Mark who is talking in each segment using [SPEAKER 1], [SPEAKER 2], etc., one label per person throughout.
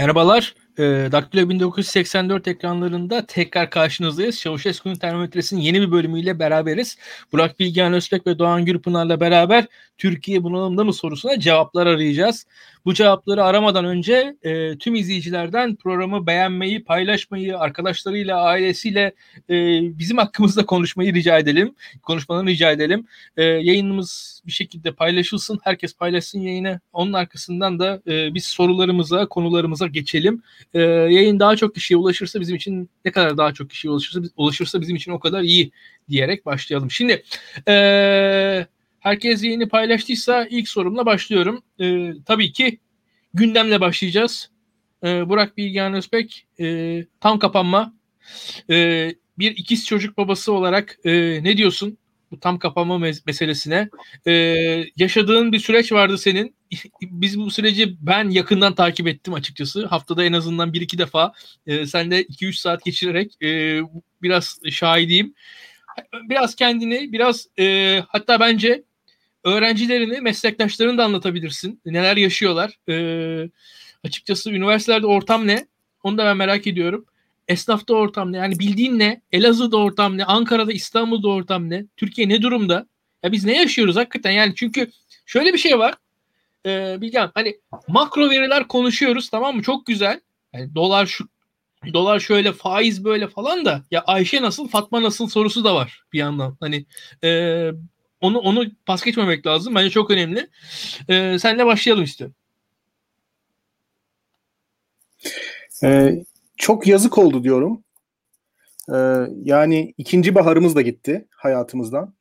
[SPEAKER 1] Merhabalar. E, Daktilo 1984 ekranlarında tekrar karşınızdayız. Çavuşesku'nun termometresinin yeni bir bölümüyle beraberiz. Burak Bilgehan Özbek ve Doğan Gürpınar'la beraber Türkiye bunalımda mı sorusuna cevaplar arayacağız. Bu cevapları aramadan önce e, tüm izleyicilerden programı beğenmeyi, paylaşmayı, arkadaşlarıyla, ailesiyle e, bizim hakkımızda konuşmayı rica edelim. Konuşmalarını rica edelim. E, yayınımız bir şekilde paylaşılsın. Herkes paylaşsın yayını. Onun arkasından da e, biz sorularımıza, konularımıza geçelim. E, yayın daha çok kişiye ulaşırsa bizim için ne kadar daha çok kişiye ulaşırsa, ulaşırsa bizim için o kadar iyi diyerek başlayalım. Şimdi eee Herkes yayını paylaştıysa ilk sorumla başlıyorum. Ee, tabii ki gündemle başlayacağız. Ee, Burak Bilgehan Özbek e, tam kapanma. Ee, bir ikiz çocuk babası olarak e, ne diyorsun bu tam kapanma mes- meselesine? Ee, yaşadığın bir süreç vardı senin. Biz bu süreci ben yakından takip ettim açıkçası. Haftada en azından bir iki defa e, sen de 2-3 saat geçirerek e, biraz şahidiyim biraz kendini biraz e, hatta bence öğrencilerini, meslektaşlarını da anlatabilirsin. Neler yaşıyorlar. Ee, açıkçası üniversitelerde ortam ne? Onu da ben merak ediyorum. Esnafta ortam ne? Yani bildiğin ne? Elazığ'da ortam ne? Ankara'da, İstanbul'da ortam ne? Türkiye ne durumda? Ya biz ne yaşıyoruz hakikaten? Yani çünkü şöyle bir şey var. Ee, Bilgen hani makro veriler konuşuyoruz tamam mı? Çok güzel. Yani dolar şu dolar şöyle faiz böyle falan da ya Ayşe nasıl Fatma nasıl sorusu da var bir yandan. Hani e, onu onu pas geçmemek lazım. Bence çok önemli. Ee, senle başlayalım istiyorum.
[SPEAKER 2] Ee, çok yazık oldu diyorum. Ee, yani ikinci baharımız da gitti hayatımızdan.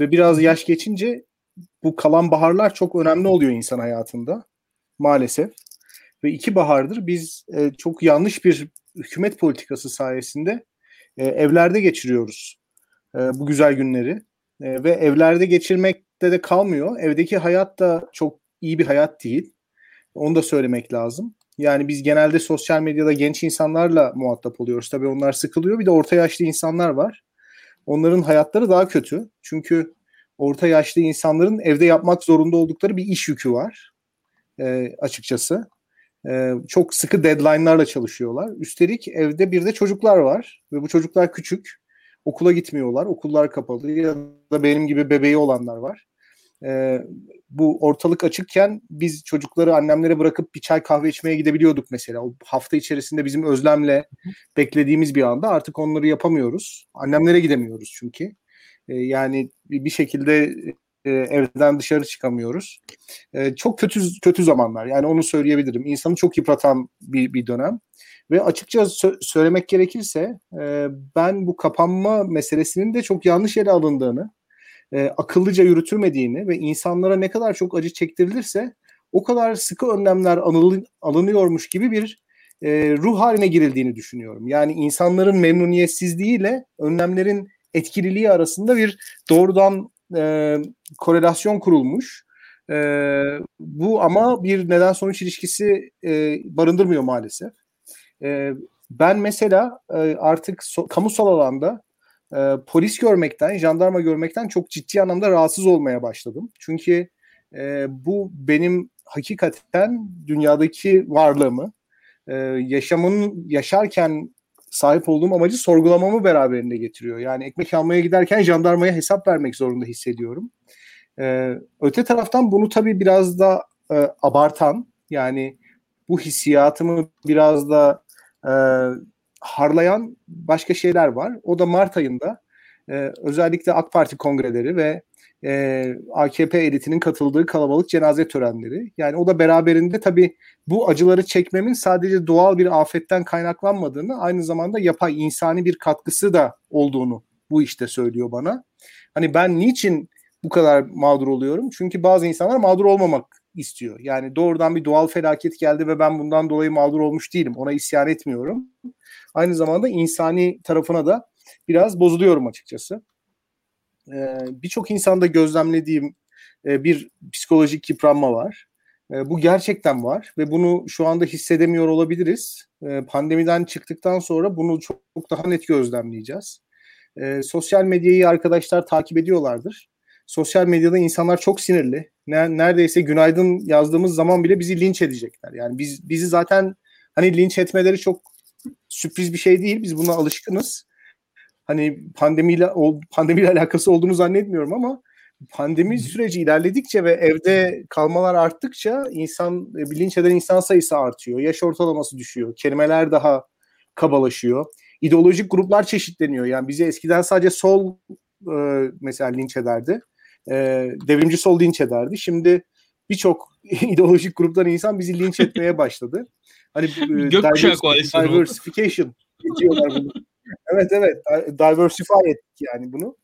[SPEAKER 2] Ve biraz yaş geçince bu kalan baharlar çok önemli oluyor insan hayatında. Maalesef. Ve iki bahardır biz e, çok yanlış bir hükümet politikası sayesinde e, evlerde geçiriyoruz e, bu güzel günleri. E, ve evlerde geçirmekte de kalmıyor. Evdeki hayat da çok iyi bir hayat değil. Onu da söylemek lazım. Yani biz genelde sosyal medyada genç insanlarla muhatap oluyoruz. Tabii onlar sıkılıyor. Bir de orta yaşlı insanlar var. Onların hayatları daha kötü. Çünkü orta yaşlı insanların evde yapmak zorunda oldukları bir iş yükü var. E, açıkçası. E, çok sıkı deadline'larla çalışıyorlar. Üstelik evde bir de çocuklar var. Ve bu çocuklar küçük okula gitmiyorlar. Okullar kapalı ya da benim gibi bebeği olanlar var. Ee, bu ortalık açıkken biz çocukları annemlere bırakıp bir çay kahve içmeye gidebiliyorduk mesela. O hafta içerisinde bizim özlemle beklediğimiz bir anda artık onları yapamıyoruz. Annemlere gidemiyoruz çünkü. Ee, yani bir şekilde e, evden dışarı çıkamıyoruz. E, çok kötü kötü zamanlar. Yani onu söyleyebilirim. İnsanı çok yıpratan bir, bir dönem. Ve açıkça sö- söylemek gerekirse e, ben bu kapanma meselesinin de çok yanlış yere alındığını, e, akıllıca yürütülmediğini ve insanlara ne kadar çok acı çektirilirse o kadar sıkı önlemler anıl- alınıyormuş gibi bir e, ruh haline girildiğini düşünüyorum. Yani insanların memnuniyetsizliğiyle önlemlerin etkililiği arasında bir doğrudan e, korelasyon kurulmuş. E, bu ama bir neden sonuç ilişkisi e, barındırmıyor maalesef. E, ben mesela e, artık so, kamusal alanda e, polis görmekten, jandarma görmekten çok ciddi anlamda rahatsız olmaya başladım. Çünkü e, bu benim hakikaten dünyadaki varlığımı, e, yaşamın yaşarken sahip olduğum amacı sorgulamamı beraberinde getiriyor. Yani ekmek almaya giderken jandarmaya hesap vermek zorunda hissediyorum. Ee, öte taraftan bunu tabii biraz da e, abartan yani bu hissiyatımı biraz da e, harlayan başka şeyler var. O da Mart ayında e, özellikle AK Parti kongreleri ve e, AKP elitinin katıldığı kalabalık cenaze törenleri. Yani o da beraberinde tabii bu acıları çekmemin sadece doğal bir afetten kaynaklanmadığını aynı zamanda yapay insani bir katkısı da olduğunu bu işte söylüyor bana. Hani ben niçin bu kadar mağdur oluyorum? Çünkü bazı insanlar mağdur olmamak istiyor. Yani doğrudan bir doğal felaket geldi ve ben bundan dolayı mağdur olmuş değilim. Ona isyan etmiyorum. Aynı zamanda insani tarafına da biraz bozuluyorum açıkçası. Ee, Birçok insanda gözlemlediğim e, bir psikolojik yıpranma var. E, bu gerçekten var ve bunu şu anda hissedemiyor olabiliriz. E, pandemiden çıktıktan sonra bunu çok, çok daha net gözlemleyeceğiz. E, sosyal medyayı arkadaşlar takip ediyorlardır sosyal medyada insanlar çok sinirli. Neredeyse günaydın yazdığımız zaman bile bizi linç edecekler. Yani biz bizi zaten Hani linç etmeleri çok sürpriz bir şey değil. Biz buna alışkınız. Hani pandemiyle pandemiyle alakası olduğunu zannetmiyorum ama pandemi süreci ilerledikçe ve evde kalmalar arttıkça insan linç eden insan sayısı artıyor. Yaş ortalaması düşüyor. Kelimeler daha kabalaşıyor. İdeolojik gruplar çeşitleniyor. Yani bizi eskiden sadece sol e, mesela linç ederdi. E, devrimci sol linç ederdi. Şimdi birçok ideolojik gruptan insan bizi linç etmeye başladı. Hani
[SPEAKER 1] e, Gökkuşağı koalisyonu.
[SPEAKER 2] Diversification diyorlar bunu. evet evet. Diversify ettik yani bunu.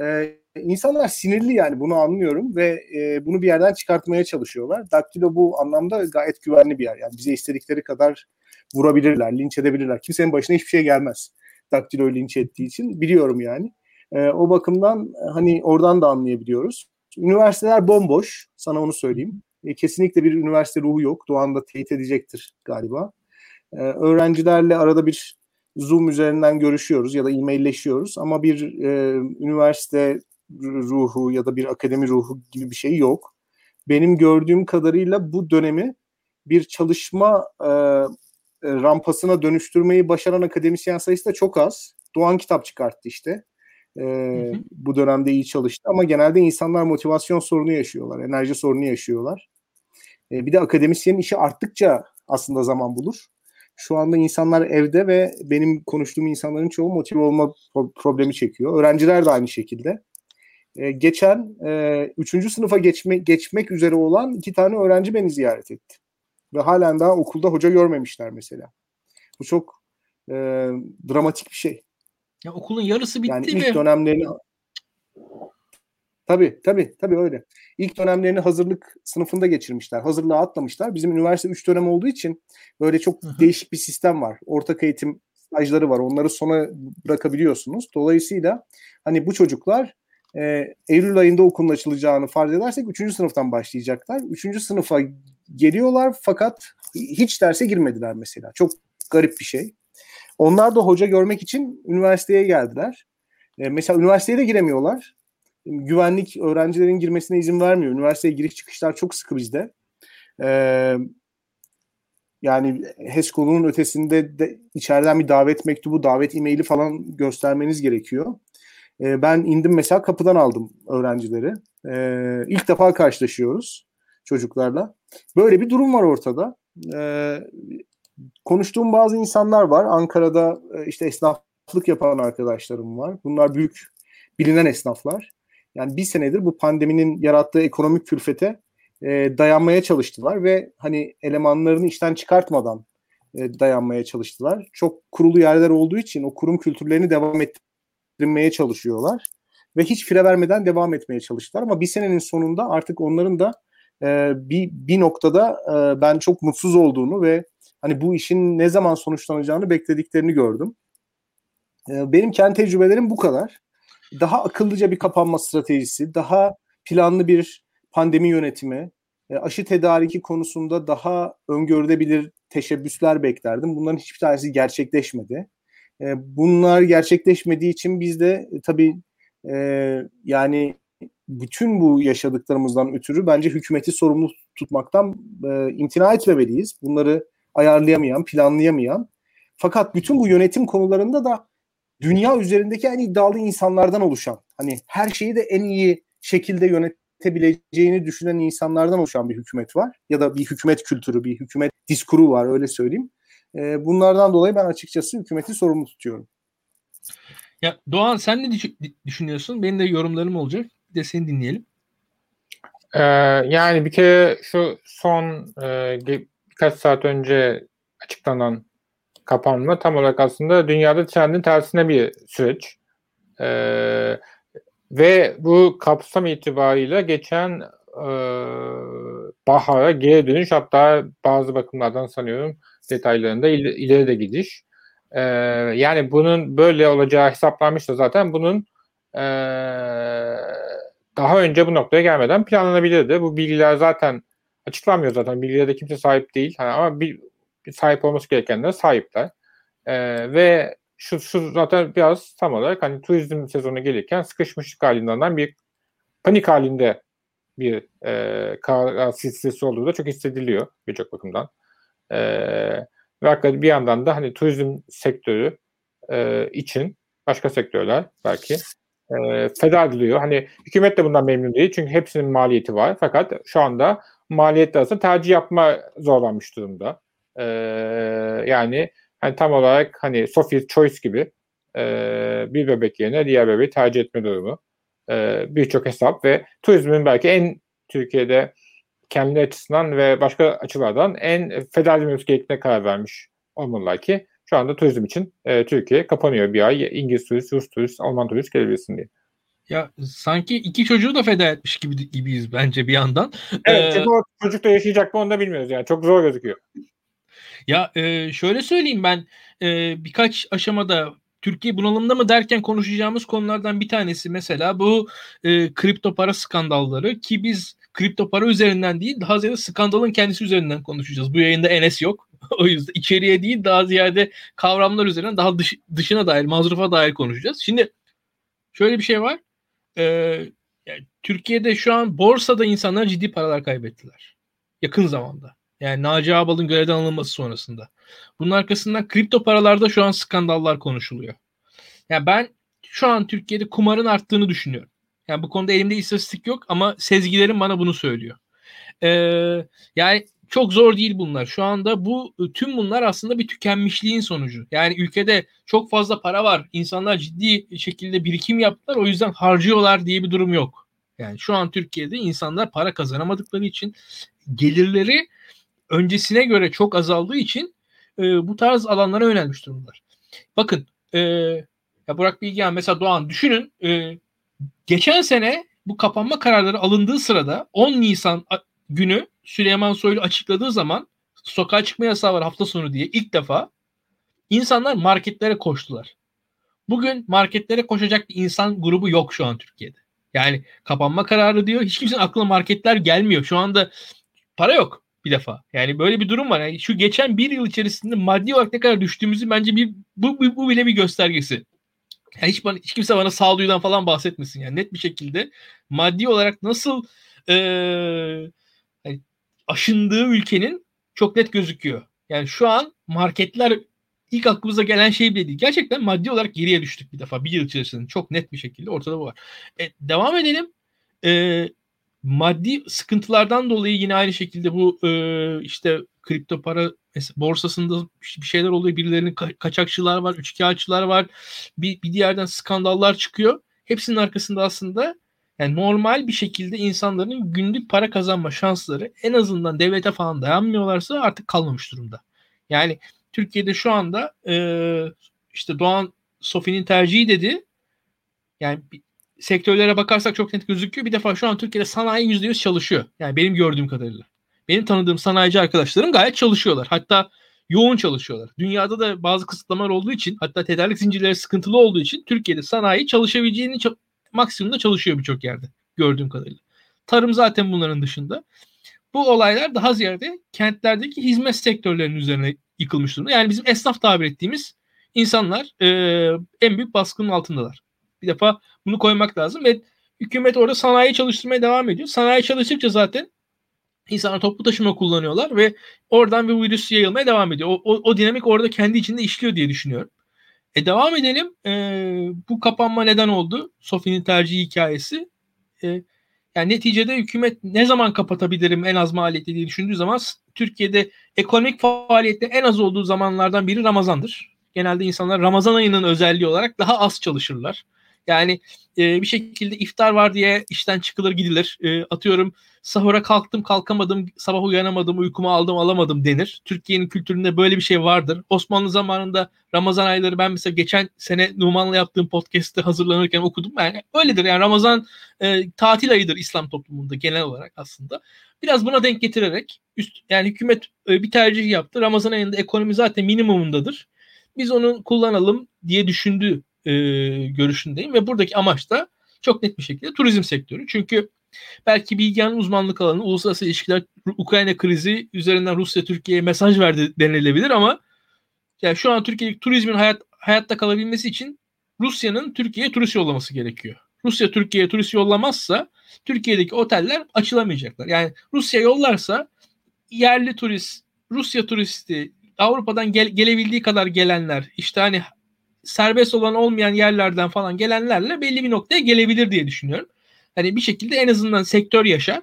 [SPEAKER 2] Ee, insanlar sinirli yani bunu anlıyorum ve e, bunu bir yerden çıkartmaya çalışıyorlar. Daktilo bu anlamda gayet güvenli bir yer. Yani bize istedikleri kadar vurabilirler, linç edebilirler. Kimsenin başına hiçbir şey gelmez. Daktilo linç ettiği için biliyorum yani. E, o bakımdan hani oradan da anlayabiliyoruz. Üniversiteler bomboş. Sana onu söyleyeyim. E, kesinlikle bir üniversite ruhu yok. Doğan da teyit edecektir galiba. E, öğrencilerle arada bir Zoom üzerinden görüşüyoruz ya da e-mailleşiyoruz ama bir e, üniversite ruhu ya da bir akademi ruhu gibi bir şey yok. Benim gördüğüm kadarıyla bu dönemi bir çalışma e, rampasına dönüştürmeyi başaran akademisyen sayısı da çok az. Doğan kitap çıkarttı işte. E. Bu dönemde iyi çalıştı ama genelde insanlar motivasyon sorunu yaşıyorlar, enerji sorunu yaşıyorlar. E, bir de akademisyenin işi arttıkça aslında zaman bulur. Şu anda insanlar evde ve benim konuştuğum insanların çoğu motive olma problemi çekiyor. Öğrenciler de aynı şekilde. Ee, geçen e, üçüncü sınıfa geçme, geçmek üzere olan iki tane öğrenci beni ziyaret etti. Ve halen daha okulda hoca görmemişler mesela. Bu çok e, dramatik bir şey.
[SPEAKER 1] Ya okulun yarısı bitti
[SPEAKER 2] yani
[SPEAKER 1] mi?
[SPEAKER 2] ilk dönemlerini Tabii tabii tabii öyle. İlk dönemlerini hazırlık sınıfında geçirmişler. Hazırlığa atlamışlar. Bizim üniversite 3 dönem olduğu için böyle çok Hı-hı. değişik bir sistem var. Ortak eğitim stajları var. Onları sona bırakabiliyorsunuz. Dolayısıyla hani bu çocuklar e, Eylül ayında okulun açılacağını farz edersek 3. sınıftan başlayacaklar. 3. sınıfa geliyorlar fakat hiç derse girmediler mesela. Çok garip bir şey. Onlar da hoca görmek için üniversiteye geldiler. E, mesela üniversiteye de giremiyorlar güvenlik öğrencilerin girmesine izin vermiyor. Üniversiteye giriş çıkışlar çok sıkı bizde. Ee, yani HES ötesinde de içeriden bir davet mektubu, davet e-maili falan göstermeniz gerekiyor. Ee, ben indim mesela kapıdan aldım öğrencileri. Ee, ilk defa karşılaşıyoruz çocuklarla. Böyle bir durum var ortada. Ee, konuştuğum bazı insanlar var. Ankara'da e, işte esnaflık yapan arkadaşlarım var. Bunlar büyük bilinen esnaflar. Yani bir senedir bu pandeminin yarattığı ekonomik külfete e, dayanmaya çalıştılar ve hani elemanlarını işten çıkartmadan e, dayanmaya çalıştılar. Çok kurulu yerler olduğu için o kurum kültürlerini devam ettirmeye çalışıyorlar ve hiç fire vermeden devam etmeye çalıştılar ama bir senenin sonunda artık onların da e, bir bir noktada e, ben çok mutsuz olduğunu ve hani bu işin ne zaman sonuçlanacağını beklediklerini gördüm. E, benim kendi tecrübelerim bu kadar daha akıllıca bir kapanma stratejisi, daha planlı bir pandemi yönetimi, e, aşı tedariki konusunda daha öngörülebilir teşebbüsler beklerdim. Bunların hiçbir tanesi gerçekleşmedi. E, bunlar gerçekleşmediği için biz de e, tabii yani bütün bu yaşadıklarımızdan ötürü bence hükümeti sorumlu tutmaktan imtina etmemeliyiz. Bunları ayarlayamayan, planlayamayan fakat bütün bu yönetim konularında da dünya üzerindeki en iddialı insanlardan oluşan hani her şeyi de en iyi şekilde yönetebileceğini düşünen insanlardan oluşan bir hükümet var. Ya da bir hükümet kültürü, bir hükümet diskuru var öyle söyleyeyim. E, bunlardan dolayı ben açıkçası hükümeti sorumlu tutuyorum.
[SPEAKER 1] Ya Doğan sen ne düşünüyorsun? Benim de yorumlarım olacak. Bir de seni dinleyelim.
[SPEAKER 3] Ee, yani bir kere şu son e, birkaç saat önce açıklanan kapanma tam olarak aslında dünyada trendin tersine bir süreç. Ee, ve bu kapsam itibariyle geçen e, bahara geri dönüş hatta bazı bakımlardan sanıyorum detaylarında il, ileri de gidiş. Ee, yani bunun böyle olacağı hesaplanmıştı zaten. Bunun e, daha önce bu noktaya gelmeden planlanabilirdi. Bu bilgiler zaten açıklanmıyor zaten. Bilgilere de kimse sahip değil. Hani ama bir sahip olması gerekenlere sahipler. Ee, ve şu, şu zaten biraz tam olarak hani turizm sezonu gelirken sıkışmışlık halinden bir panik halinde bir e, kar silsilesi olduğu da çok hissediliyor birçok bakımdan. E, Ve hakikaten bir yandan da hani turizm sektörü e, için başka sektörler belki e, feda ediliyor. Hani hükümet de bundan memnun değil çünkü hepsinin maliyeti var. Fakat şu anda maliyetler arasında tercih yapma zorlanmış durumda. E, yani hani tam olarak hani Sophie's Choice gibi e, bir bebek yerine diğer bebeği tercih etme durumu. E, Birçok hesap ve turizmin belki en Türkiye'de kendi açısından ve başka açılardan en feda edilmemiz gerektiğine karar vermiş olmalılar ki şu anda turizm için e, Türkiye kapanıyor bir ay. İngiliz turist, Rus turist, Alman turist gelebilsin diye.
[SPEAKER 1] Ya sanki iki çocuğu da feda etmiş gibi gibiyiz bence bir yandan.
[SPEAKER 3] Evet, ee, o çocuk da yaşayacak mı onu da bilmiyoruz yani. Çok zor gözüküyor.
[SPEAKER 1] Ya e, şöyle söyleyeyim ben e, birkaç aşamada Türkiye bunalımda mı derken konuşacağımız konulardan bir tanesi mesela bu e, kripto para skandalları ki biz kripto para üzerinden değil daha ziyade skandalın kendisi üzerinden konuşacağız. Bu yayında Enes yok. o yüzden içeriye değil daha ziyade kavramlar üzerinden daha dış, dışına dair, mazrufa dair konuşacağız. Şimdi şöyle bir şey var. Yani Türkiye'de şu an borsada insanlar ciddi paralar kaybettiler. Yakın zamanda. Yani Naci Ağbal'ın görevden alınması sonrasında. Bunun arkasından kripto paralarda şu an skandallar konuşuluyor. Yani ben şu an Türkiye'de kumarın arttığını düşünüyorum. Yani bu konuda elimde istatistik yok ama sezgilerim bana bunu söylüyor. Ee, yani çok zor değil bunlar. Şu anda bu tüm bunlar aslında bir tükenmişliğin sonucu. Yani ülkede çok fazla para var. İnsanlar ciddi şekilde birikim yaptılar. O yüzden harcıyorlar diye bir durum yok. Yani şu an Türkiye'de insanlar para kazanamadıkları için gelirleri öncesine göre çok azaldığı için e, bu tarz alanlara yönelmiş durumlar. Bakın e, ya Burak Bilgehan mesela Doğan düşünün e, geçen sene bu kapanma kararları alındığı sırada 10 Nisan günü Süleyman Soylu açıkladığı zaman sokağa çıkma yasağı var hafta sonu diye ilk defa insanlar marketlere koştular. Bugün marketlere koşacak bir insan grubu yok şu an Türkiye'de. Yani kapanma kararı diyor. Hiç kimsenin aklına marketler gelmiyor. Şu anda para yok bir defa. Yani böyle bir durum var. Yani şu geçen bir yıl içerisinde maddi olarak ne kadar düştüğümüzü bence bir bu, bu, bu bile bir göstergesi. Yani hiç, bana, hiç kimse bana sağduyudan falan bahsetmesin. Yani net bir şekilde maddi olarak nasıl ee, aşındığı ülkenin çok net gözüküyor. Yani şu an marketler ilk aklımıza gelen şey bile değil. Gerçekten maddi olarak geriye düştük bir defa. Bir yıl içerisinde çok net bir şekilde ortada bu var. E, devam edelim. E, maddi sıkıntılardan dolayı yine aynı şekilde bu e, işte kripto para borsasında bir şeyler oluyor. Birilerinin ka- kaçakçılar var, üçkağıtçılar var. Bir, bir diğerden skandallar çıkıyor. Hepsinin arkasında aslında yani normal bir şekilde insanların günlük para kazanma şansları en azından devlete falan dayanmıyorlarsa artık kalmamış durumda. Yani Türkiye'de şu anda e, işte Doğan Sofi'nin tercihi dedi. Yani sektörlere bakarsak çok net gözüküyor. Bir defa şu an Türkiye'de sanayi %100 çalışıyor. Yani benim gördüğüm kadarıyla. Benim tanıdığım sanayici arkadaşlarım gayet çalışıyorlar. Hatta yoğun çalışıyorlar. Dünyada da bazı kısıtlamalar olduğu için hatta tedarik zincirleri sıkıntılı olduğu için Türkiye'de sanayi çalışabileceğini maksimumda çalışıyor birçok yerde gördüğüm kadarıyla. Tarım zaten bunların dışında. Bu olaylar daha ziyade kentlerdeki hizmet sektörlerinin üzerine yıkılmış durumda. Yani bizim esnaf tabir ettiğimiz insanlar e, en büyük baskının altındalar. Bir defa bunu koymak lazım ve hükümet orada sanayi çalıştırmaya devam ediyor. Sanayi çalıştıkça zaten insanlar toplu taşıma kullanıyorlar ve oradan bir virüs yayılmaya devam ediyor. O, o, o dinamik orada kendi içinde işliyor diye düşünüyorum. E devam edelim. E, bu kapanma neden oldu? Sofi'nin tercihi hikayesi. E, yani neticede hükümet ne zaman kapatabilirim en az maliyeti diye düşündüğü zaman Türkiye'de ekonomik faaliyette en az olduğu zamanlardan biri Ramazan'dır. Genelde insanlar Ramazan ayının özelliği olarak daha az çalışırlar. Yani e, bir şekilde iftar var diye işten çıkılır gidilir. E, atıyorum sahura kalktım kalkamadım, sabah uyanamadım, uykumu aldım alamadım denir. Türkiye'nin kültüründe böyle bir şey vardır. Osmanlı zamanında Ramazan ayları ben mesela geçen sene Numan'la yaptığım podcast'te hazırlanırken okudum. Yani öyledir yani Ramazan e, tatil ayıdır İslam toplumunda genel olarak aslında. Biraz buna denk getirerek üst, yani hükümet e, bir tercih yaptı. Ramazan ayında ekonomi zaten minimumundadır. Biz onu kullanalım diye düşündü e, görüşündeyim ve buradaki amaç da çok net bir şekilde turizm sektörü. Çünkü belki bilgihanın uzmanlık alanı uluslararası ilişkiler Ukrayna krizi üzerinden Rusya Türkiye'ye mesaj verdi denilebilir ama yani şu an Türkiye'deki turizmin hayat, hayatta kalabilmesi için Rusya'nın Türkiye'ye turist yollaması gerekiyor. Rusya Türkiye'ye turist yollamazsa Türkiye'deki oteller açılamayacaklar. Yani Rusya yollarsa yerli turist, Rusya turisti Avrupa'dan gel, gelebildiği kadar gelenler işte hani serbest olan olmayan yerlerden falan gelenlerle belli bir noktaya gelebilir diye düşünüyorum. Hani bir şekilde en azından sektör yaşar.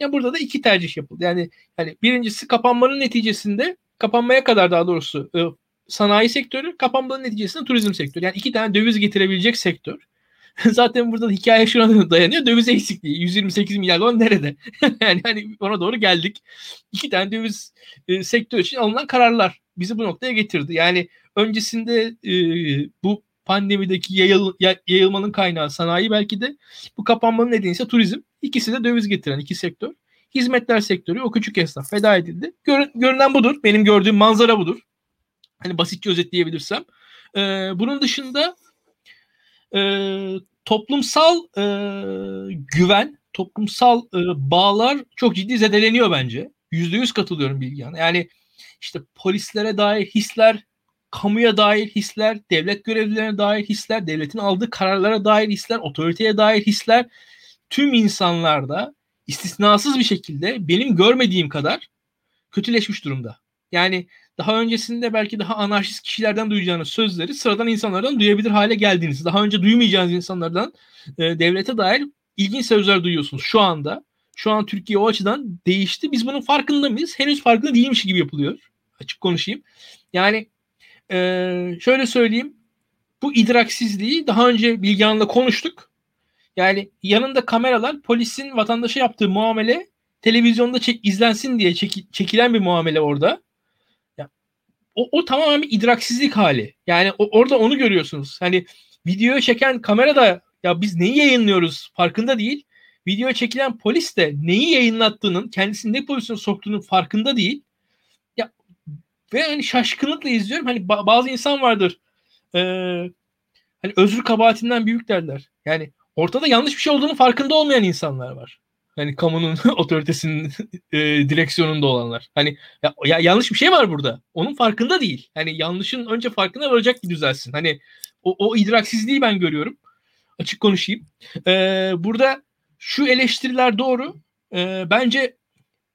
[SPEAKER 1] Ya burada da iki tercih yapıldı. Yani hani birincisi kapanmanın neticesinde kapanmaya kadar daha doğrusu e, sanayi sektörü, kapanmanın neticesinde turizm sektörü. Yani iki tane döviz getirebilecek sektör. Zaten burada da hikaye şuna dayanıyor. Döviz eksikliği. 128 milyar dolar nerede? yani hani ona doğru geldik. İki tane döviz e, sektör için alınan kararlar bizi bu noktaya getirdi. Yani öncesinde e, bu pandemideki yayıl, yayılmanın kaynağı sanayi belki de bu kapanmanın nedeni ise turizm. İkisi de döviz getiren iki sektör. Hizmetler sektörü o küçük esnaf feda edildi. Gör, görünen budur. Benim gördüğüm manzara budur. Hani basitçe özetleyebilirsem. Ee, bunun dışında e, toplumsal e, güven, toplumsal e, bağlar çok ciddi zedeleniyor bence. Yüzde yüz katılıyorum Bilgehan. Yani işte polislere dair hisler, kamuya dair hisler, devlet görevlilerine dair hisler, devletin aldığı kararlara dair hisler, otoriteye dair hisler tüm insanlarda istisnasız bir şekilde benim görmediğim kadar kötüleşmiş durumda. Yani daha öncesinde belki daha anarşist kişilerden duyacağınız sözleri sıradan insanlardan duyabilir hale geldiğiniz, daha önce duymayacağınız insanlardan e, devlete dair ilginç sözler duyuyorsunuz şu anda. Şu an Türkiye o açıdan değişti. Biz bunun farkında mıyız? Henüz farkında değilmiş gibi yapılıyor. Açık konuşayım. Yani e, şöyle söyleyeyim. Bu idraksizliği daha önce Bilgehan'la konuştuk. Yani yanında kameralar polisin vatandaşa yaptığı muamele televizyonda çek, izlensin diye çek, çekilen bir muamele orada. Ya, o, o tamamen idraksizlik hali. Yani o, orada onu görüyorsunuz. Hani videoyu çeken kamera da ya biz neyi yayınlıyoruz farkında değil. Video çekilen polis de neyi yayınlattığının, kendisini ne pozisyona soktuğunun farkında değil. Ve hani şaşkınlıkla izliyorum. Hani ba- bazı insan vardır. Ee, hani özür kabahatinden büyük derler. Yani ortada yanlış bir şey olduğunu farkında olmayan insanlar var. Hani kamunun otoritesinin e, direksiyonunda olanlar. Hani ya, ya yanlış bir şey var burada. Onun farkında değil. Hani yanlışın önce farkına varacak ki düzelsin. Hani o, o idraksizliği ben görüyorum. Açık konuşayım. Ee, burada şu eleştiriler doğru. Ee, bence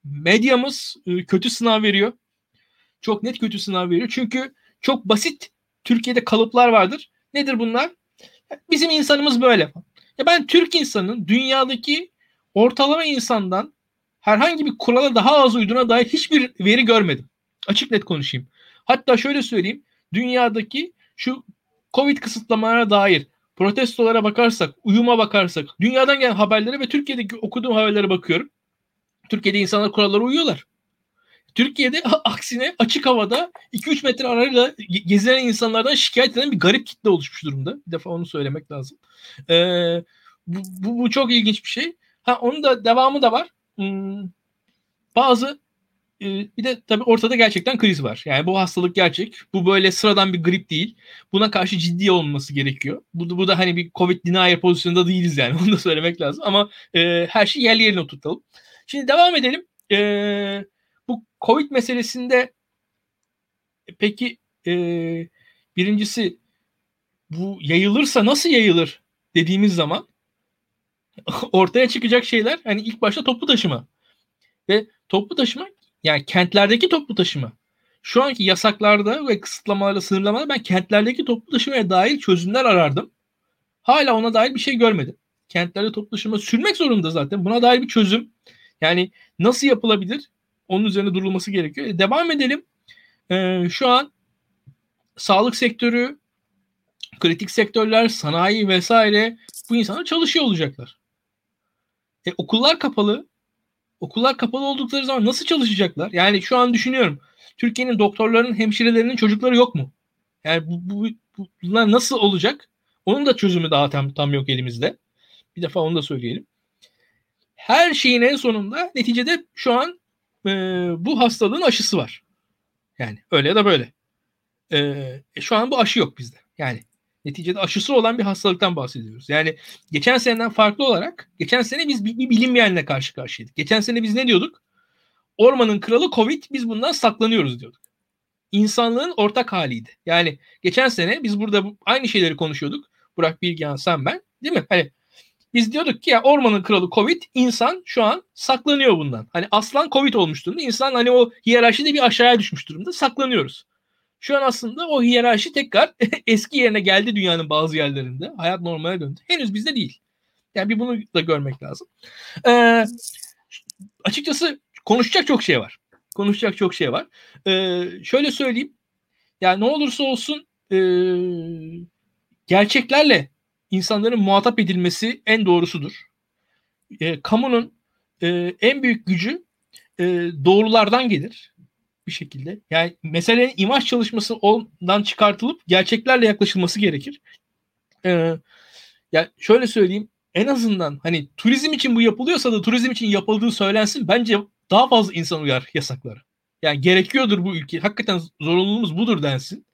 [SPEAKER 1] medyamız e, kötü sınav veriyor. Çok net kötü sınav veriyor. Çünkü çok basit Türkiye'de kalıplar vardır. Nedir bunlar? Bizim insanımız böyle. Ya ben Türk insanının dünyadaki ortalama insandan herhangi bir kurala daha az uyduğuna dair hiçbir veri görmedim. Açık net konuşayım. Hatta şöyle söyleyeyim. Dünyadaki şu Covid kısıtlamalara dair protestolara bakarsak, uyuma bakarsak, dünyadan gelen haberlere ve Türkiye'deki okuduğum haberlere bakıyorum. Türkiye'de insanlar kurallara uyuyorlar. Türkiye'de aksine açık havada 2-3 metre arayla gezen insanlardan şikayet eden bir garip kitle oluşmuş durumda. Bir defa onu söylemek lazım. Ee, bu, bu, bu çok ilginç bir şey. Ha onun da devamı da var. Hmm, bazı e, bir de tabii ortada gerçekten kriz var. Yani bu hastalık gerçek. Bu böyle sıradan bir grip değil. Buna karşı ciddi olması gerekiyor. Bu, bu da hani bir Covid denier pozisyonunda değiliz yani. Onu da söylemek lazım. Ama e, her şeyi yerli yerine oturtalım. Şimdi devam edelim. E, bu Covid meselesinde peki e, birincisi bu yayılırsa nasıl yayılır dediğimiz zaman ortaya çıkacak şeyler hani ilk başta toplu taşıma. Ve toplu taşıma yani kentlerdeki toplu taşıma. Şu anki yasaklarda ve kısıtlamalarda, sınırlamalarda ben kentlerdeki toplu taşımaya dair çözümler arardım. Hala ona dair bir şey görmedim. Kentlerde toplu taşıma sürmek zorunda zaten. Buna dair bir çözüm. Yani nasıl yapılabilir? Onun üzerine durulması gerekiyor. E, devam edelim. Ee, şu an sağlık sektörü, kritik sektörler, sanayi vesaire bu insanlar çalışıyor olacaklar. E, okullar kapalı. Okullar kapalı oldukları zaman nasıl çalışacaklar? Yani şu an düşünüyorum. Türkiye'nin doktorlarının, hemşirelerinin çocukları yok mu? Yani bu, bu, bu bunlar nasıl olacak? Onun da çözümü daha tam, tam yok elimizde. Bir defa onu da söyleyelim. Her şeyin en sonunda neticede şu an e, bu hastalığın aşısı var. Yani öyle ya da böyle. E, e şu an bu aşı yok bizde. Yani neticede aşısı olan bir hastalıktan bahsediyoruz. Yani geçen seneden farklı olarak geçen sene biz bir, bir bilinmeyenle karşı karşıyaydık. Geçen sene biz ne diyorduk? Ormanın kralı Covid biz bundan saklanıyoruz diyorduk. İnsanlığın ortak haliydi. Yani geçen sene biz burada aynı şeyleri konuşuyorduk. Burak Bilgehan sen ben değil mi? Hani Biz diyorduk ki ya ormanın kralı Covid, insan şu an saklanıyor bundan. Hani aslan Covid olmuş durumda. İnsan hani o hiyerarşide bir aşağıya düşmüş durumda. Saklanıyoruz. Şu an aslında o hiyerarşi tekrar eski yerine geldi dünyanın bazı yerlerinde. Hayat normale döndü. Henüz bizde değil. Yani bir bunu da görmek lazım. Ee, açıkçası konuşacak çok şey var. Konuşacak çok şey var. Ee, şöyle söyleyeyim. Yani ne olursa olsun e, gerçeklerle insanların muhatap edilmesi en doğrusudur. E, kamunun e, en büyük gücü e, doğrulardan gelir bir şekilde. Yani meselenin imaj çalışması ondan çıkartılıp gerçeklerle yaklaşılması gerekir. E, ya şöyle söyleyeyim en azından hani turizm için bu yapılıyorsa da turizm için yapıldığı söylensin bence daha fazla insan uyar yasakları. Yani gerekiyordur bu ülke. Hakikaten zorunluluğumuz budur densin.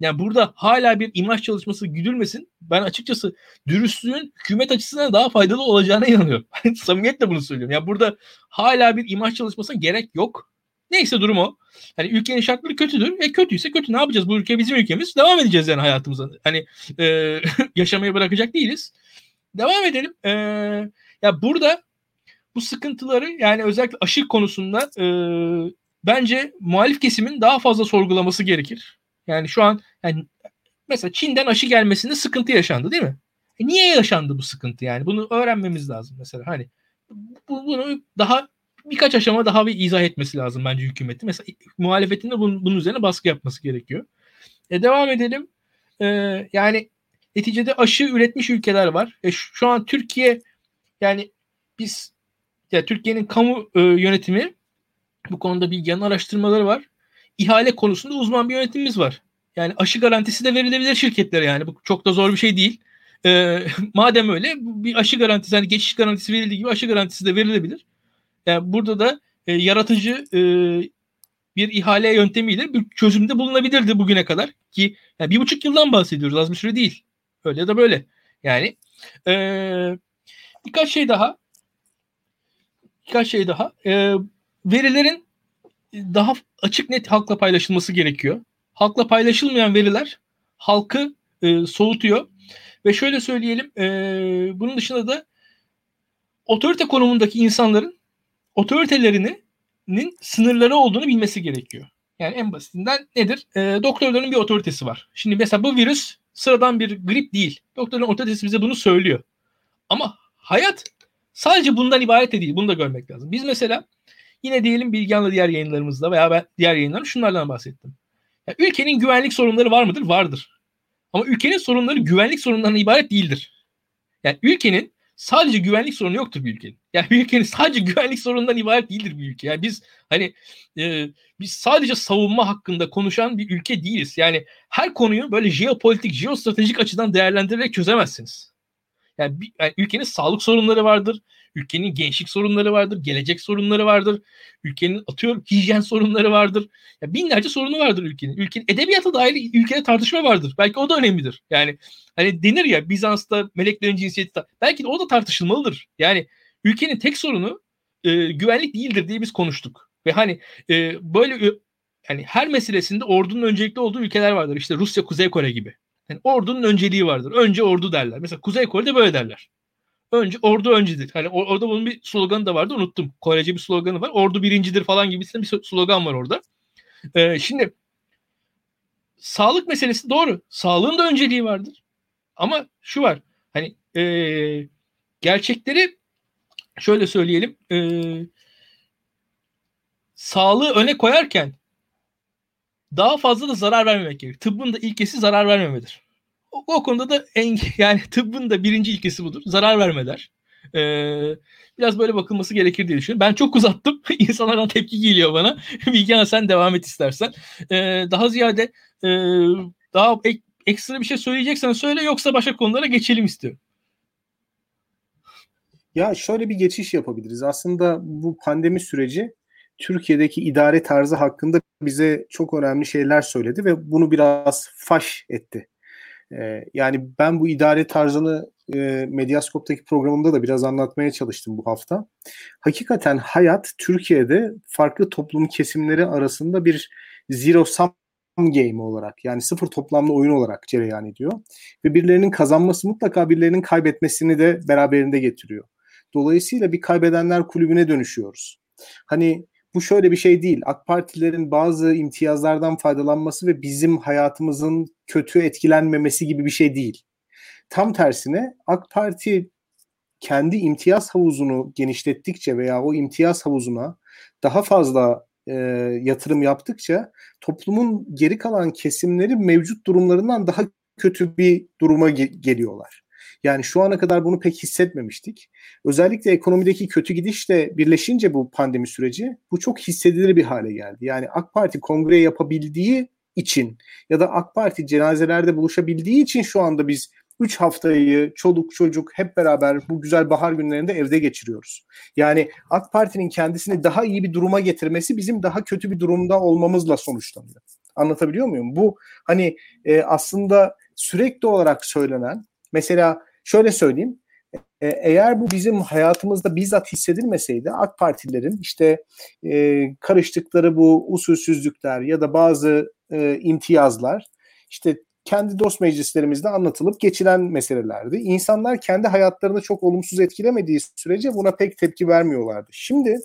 [SPEAKER 1] Yani burada hala bir imaj çalışması güdülmesin. Ben açıkçası dürüstlüğün hükümet açısından daha faydalı olacağına inanıyorum. Samimiyetle bunu söylüyorum. Yani burada hala bir imaj çalışmasına gerek yok. Neyse durum o. Hani ülkenin şartları kötüdür. E kötüyse kötü ne yapacağız? Bu ülke bizim ülkemiz. Devam edeceğiz yani hayatımıza. Hani e, yaşamaya bırakacak değiliz. Devam edelim. E, ya burada bu sıkıntıları yani özellikle aşı konusunda e, bence muhalif kesimin daha fazla sorgulaması gerekir. Yani şu an yani mesela Çin'den aşı gelmesinde sıkıntı yaşandı değil mi? E niye yaşandı bu sıkıntı yani? Bunu öğrenmemiz lazım mesela. Hani bu, bunu daha birkaç aşama daha bir izah etmesi lazım bence hükümeti. Mesela muhalefetin de bunun, bunun üzerine baskı yapması gerekiyor. E devam edelim. E, yani neticede aşı üretmiş ülkeler var. E şu, şu an Türkiye yani biz ya Türkiye'nin kamu e, yönetimi bu konuda bilgi araştırmaları var ihale konusunda uzman bir yönetimimiz var. Yani aşı garantisi de verilebilir şirketlere yani. Bu çok da zor bir şey değil. Ee, madem öyle bir aşı garantisi hani geçiş garantisi verildiği gibi aşı garantisi de verilebilir. Yani burada da e, yaratıcı e, bir ihale yöntemiyle bir çözümde bulunabilirdi bugüne kadar ki yani bir buçuk yıldan bahsediyoruz az bir süre değil. Öyle ya da böyle. Yani e, birkaç şey daha birkaç şey daha e, verilerin daha açık net halkla paylaşılması gerekiyor. Halkla paylaşılmayan veriler halkı e, soğutuyor. Ve şöyle söyleyelim e, bunun dışında da otorite konumundaki insanların otoritelerinin sınırları olduğunu bilmesi gerekiyor. Yani en basitinden nedir? E, doktorların bir otoritesi var. Şimdi mesela bu virüs sıradan bir grip değil. Doktorların otoritesi bize bunu söylüyor. Ama hayat sadece bundan ibaret de değil. Bunu da görmek lazım. Biz mesela Yine diyelim Bilgehan'la diğer yayınlarımızda veya ben diğer yayınlarım şunlardan bahsettim. Ya, ülkenin güvenlik sorunları var mıdır? Vardır. Ama ülkenin sorunları güvenlik sorunlarından ibaret değildir. Yani ülkenin sadece güvenlik sorunu yoktur bir ülkenin. Yani bir ülkenin sadece güvenlik sorunundan ibaret değildir bir ülke. Yani biz hani e, biz sadece savunma hakkında konuşan bir ülke değiliz. Yani her konuyu böyle jeopolitik, jeostratejik açıdan değerlendirerek çözemezsiniz. Yani, bir, yani ülkenin sağlık sorunları vardır. Ülkenin gençlik sorunları vardır, gelecek sorunları vardır. Ülkenin atıyorum hijyen sorunları vardır. Ya binlerce sorunu vardır ülkenin. Ülkenin edebiyata dair ülkede tartışma vardır. Belki o da önemlidir. Yani hani denir ya Bizans'ta meleklerin cinsiyeti belki de o da tartışılmalıdır. Yani ülkenin tek sorunu e, güvenlik değildir diye biz konuştuk. Ve hani e, böyle yani her meselesinde ordunun öncelikli olduğu ülkeler vardır. İşte Rusya, Kuzey Kore gibi. Yani ordunun önceliği vardır. Önce ordu derler. Mesela Kuzey Kore'de böyle derler. Önce ordu öncüdür. Hani or- orada bunun bir sloganı da vardı unuttum. Korece bir sloganı var. Ordu birincidir falan gibisinden bir slogan var orada. Ee, şimdi sağlık meselesi doğru. Sağlığın da önceliği vardır. Ama şu var. Hani e, gerçekleri şöyle söyleyelim. E, sağlığı öne koyarken daha fazla da zarar vermemek gerekir. Tıbbın da ilkesi zarar vermemedir. O, o konuda da en yani tıbbın da birinci ilkesi budur. Zarar vermeler. Ee, biraz böyle bakılması gerekir diye düşünüyorum. Ben çok uzattım. İnsanlardan tepki geliyor bana. Bilgehan sen devam et istersen. Ee, daha ziyade e, daha ek, ekstra bir şey söyleyeceksen söyle yoksa başka konulara geçelim istiyorum.
[SPEAKER 2] Ya şöyle bir geçiş yapabiliriz. Aslında bu pandemi süreci Türkiye'deki idare tarzı hakkında bize çok önemli şeyler söyledi ve bunu biraz faş etti. Ee, yani ben bu idare tarzını e, Medyaskop'taki programımda da biraz anlatmaya çalıştım bu hafta. Hakikaten hayat Türkiye'de farklı toplum kesimleri arasında bir zero sum game olarak yani sıfır toplamlı oyun olarak cereyan ediyor. Ve birilerinin kazanması mutlaka birilerinin kaybetmesini de beraberinde getiriyor. Dolayısıyla bir kaybedenler kulübüne dönüşüyoruz. Hani bu şöyle bir şey değil. AK Partilerin bazı imtiyazlardan faydalanması ve bizim hayatımızın kötü etkilenmemesi gibi bir şey değil. Tam tersine AK Parti kendi imtiyaz havuzunu genişlettikçe veya o imtiyaz havuzuna daha fazla e, yatırım yaptıkça toplumun geri kalan kesimleri mevcut durumlarından daha kötü bir duruma ge- geliyorlar. Yani şu ana kadar bunu pek hissetmemiştik. Özellikle ekonomideki kötü gidişle birleşince bu pandemi süreci bu çok hissedilir bir hale geldi. Yani AK Parti kongre yapabildiği için ya da AK Parti cenazelerde buluşabildiği için şu anda biz 3 haftayı çoluk çocuk hep beraber bu güzel bahar günlerinde evde geçiriyoruz. Yani AK Parti'nin kendisini daha iyi bir duruma getirmesi bizim daha kötü bir durumda olmamızla sonuçlanıyor. Anlatabiliyor muyum? Bu hani e, aslında sürekli olarak söylenen mesela şöyle söyleyeyim e, eğer bu bizim hayatımızda bizzat hissedilmeseydi AK Partilerin işte e, karıştıkları bu usulsüzlükler ya da bazı e, imtiyazlar işte kendi dost meclislerimizde anlatılıp geçilen meselelerdi. İnsanlar kendi hayatlarını çok olumsuz etkilemediği sürece buna pek tepki vermiyorlardı. Şimdi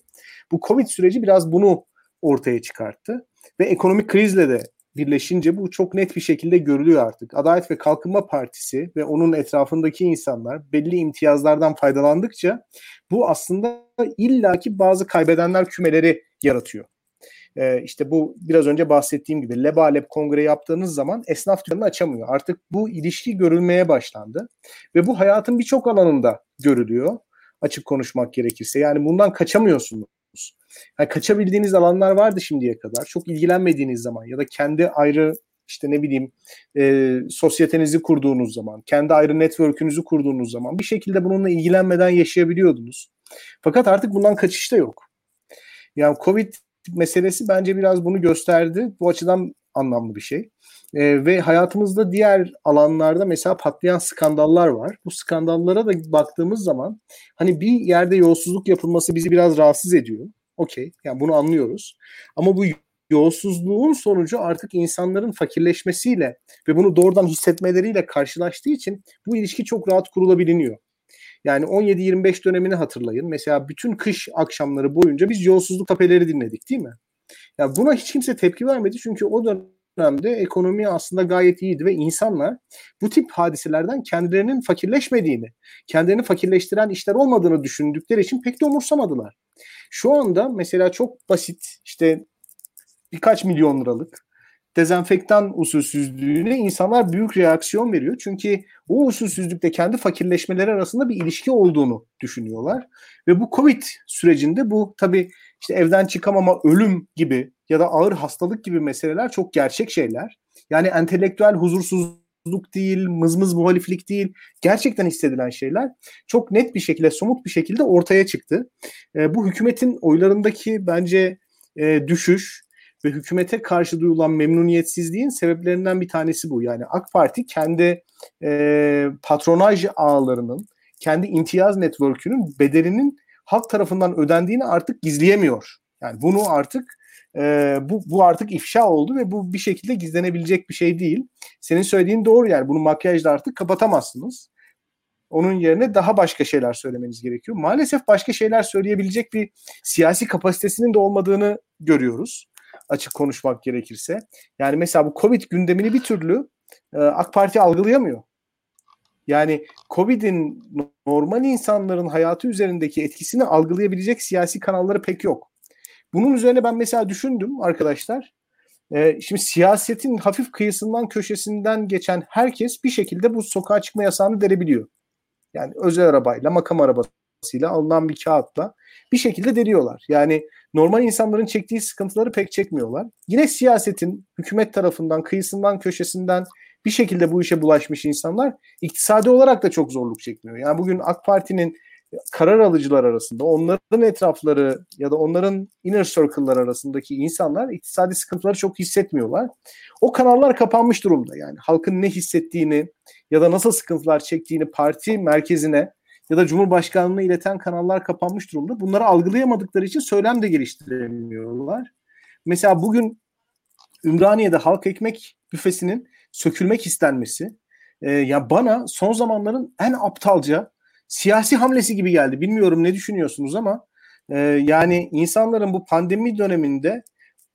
[SPEAKER 2] bu Covid süreci biraz bunu ortaya çıkarttı ve ekonomik krizle de birleşince bu çok net bir şekilde görülüyor artık. Adalet ve Kalkınma Partisi ve onun etrafındaki insanlar belli imtiyazlardan faydalandıkça bu aslında illaki bazı kaybedenler kümeleri yaratıyor. Ee, işte bu biraz önce bahsettiğim gibi lebalep kongre yaptığınız zaman esnaf dükkanını açamıyor. Artık bu ilişki görülmeye başlandı ve bu hayatın birçok alanında görülüyor açık konuşmak gerekirse. Yani bundan kaçamıyorsunuz. Yani kaçabildiğiniz alanlar vardı şimdiye kadar. Çok ilgilenmediğiniz zaman ya da kendi ayrı işte ne bileyim e, sosyetenizi kurduğunuz zaman, kendi ayrı network'ünüzü kurduğunuz zaman bir şekilde bununla ilgilenmeden yaşayabiliyordunuz. Fakat artık bundan kaçış da yok. Yani Covid meselesi bence biraz bunu gösterdi. Bu açıdan anlamlı bir şey. E, ve hayatımızda diğer alanlarda mesela patlayan skandallar var. Bu skandallara da baktığımız zaman hani bir yerde yolsuzluk yapılması bizi biraz rahatsız ediyor. Okey. Yani bunu anlıyoruz. Ama bu yolsuzluğun sonucu artık insanların fakirleşmesiyle ve bunu doğrudan hissetmeleriyle karşılaştığı için bu ilişki çok rahat kurulabiliniyor. Yani 17-25 dönemini hatırlayın. Mesela bütün kış akşamları boyunca biz yolsuzluk tapeleri dinledik değil mi? Ya buna hiç kimse tepki vermedi çünkü o dönemde ekonomi aslında gayet iyiydi ve insanlar bu tip hadiselerden kendilerinin fakirleşmediğini, kendilerini fakirleştiren işler olmadığını düşündükleri için pek de umursamadılar. Şu anda mesela çok basit işte birkaç milyon liralık dezenfektan usulsüzlüğüne insanlar büyük reaksiyon veriyor. Çünkü o usulsüzlükte kendi fakirleşmeleri arasında bir ilişki olduğunu düşünüyorlar. Ve bu Covid sürecinde bu tabii işte evden çıkamama, ölüm gibi ya da ağır hastalık gibi meseleler çok gerçek şeyler. Yani entelektüel huzursuzluk değil, mızmız muhaliflik değil, gerçekten hissedilen şeyler çok net bir şekilde, somut bir şekilde ortaya çıktı. E, bu hükümetin oylarındaki bence e, düşüş, ve hükümete karşı duyulan memnuniyetsizliğin sebeplerinden bir tanesi bu. Yani AK Parti kendi e, patronaj ağlarının, kendi imtiyaz network'ünün bedelinin halk tarafından ödendiğini artık gizleyemiyor. Yani bunu artık e, bu, bu artık ifşa oldu ve bu bir şekilde gizlenebilecek bir şey değil. Senin söylediğin doğru yani bunu makyajla artık kapatamazsınız. Onun yerine daha başka şeyler söylemeniz gerekiyor. Maalesef başka şeyler söyleyebilecek bir siyasi kapasitesinin de olmadığını görüyoruz açık konuşmak gerekirse. Yani mesela bu Covid gündemini bir türlü e, AK Parti algılayamıyor. Yani Covid'in normal insanların hayatı üzerindeki etkisini algılayabilecek siyasi kanalları pek yok. Bunun üzerine ben mesela düşündüm arkadaşlar. Ee, şimdi siyasetin hafif kıyısından köşesinden geçen herkes bir şekilde bu sokağa çıkma yasağını derebiliyor. Yani özel arabayla, makam arabasıyla alınan bir kağıtla bir şekilde deriyorlar. Yani normal insanların çektiği sıkıntıları pek çekmiyorlar. Yine siyasetin hükümet tarafından, kıyısından, köşesinden bir şekilde bu işe bulaşmış insanlar iktisadi olarak da çok zorluk çekmiyor. Yani bugün AK Parti'nin karar alıcılar arasında onların etrafları ya da onların inner circle'lar arasındaki insanlar iktisadi sıkıntıları çok hissetmiyorlar. O kanallar kapanmış durumda. Yani halkın ne hissettiğini ya da nasıl sıkıntılar çektiğini parti merkezine ya da Cumhurbaşkanlığına ileten kanallar kapanmış durumda. Bunları algılayamadıkları için söylem de geliştiremiyorlar. Mesela bugün Ümraniye'de halk ekmek büfesinin sökülmek istenmesi e, ya bana son zamanların en aptalca siyasi hamlesi gibi geldi. Bilmiyorum ne düşünüyorsunuz ama e, yani insanların bu pandemi döneminde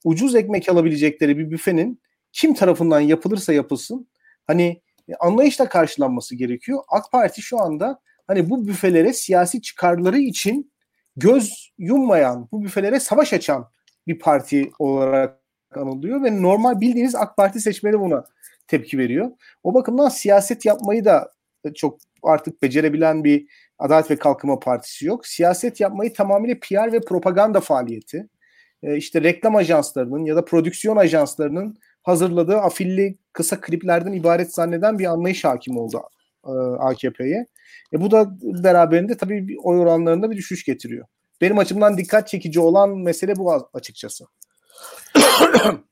[SPEAKER 2] ucuz ekmek alabilecekleri bir büfenin kim tarafından yapılırsa yapılsın hani anlayışla karşılanması gerekiyor. AK Parti şu anda hani bu büfelere siyasi çıkarları için göz yummayan, bu büfelere savaş açan bir parti olarak anılıyor ve normal bildiğiniz AK Parti seçmeni buna tepki veriyor. O bakımdan siyaset yapmayı da çok artık becerebilen bir Adalet ve Kalkınma Partisi yok. Siyaset yapmayı tamamıyla PR ve propaganda faaliyeti. E, işte reklam ajanslarının ya da prodüksiyon ajanslarının hazırladığı afilli kısa kliplerden ibaret zanneden bir anlayış hakim oldu e, AKP'ye. E, bu da beraberinde tabii bir oy oranlarında bir düşüş getiriyor. Benim açımdan dikkat çekici olan mesele bu açıkçası.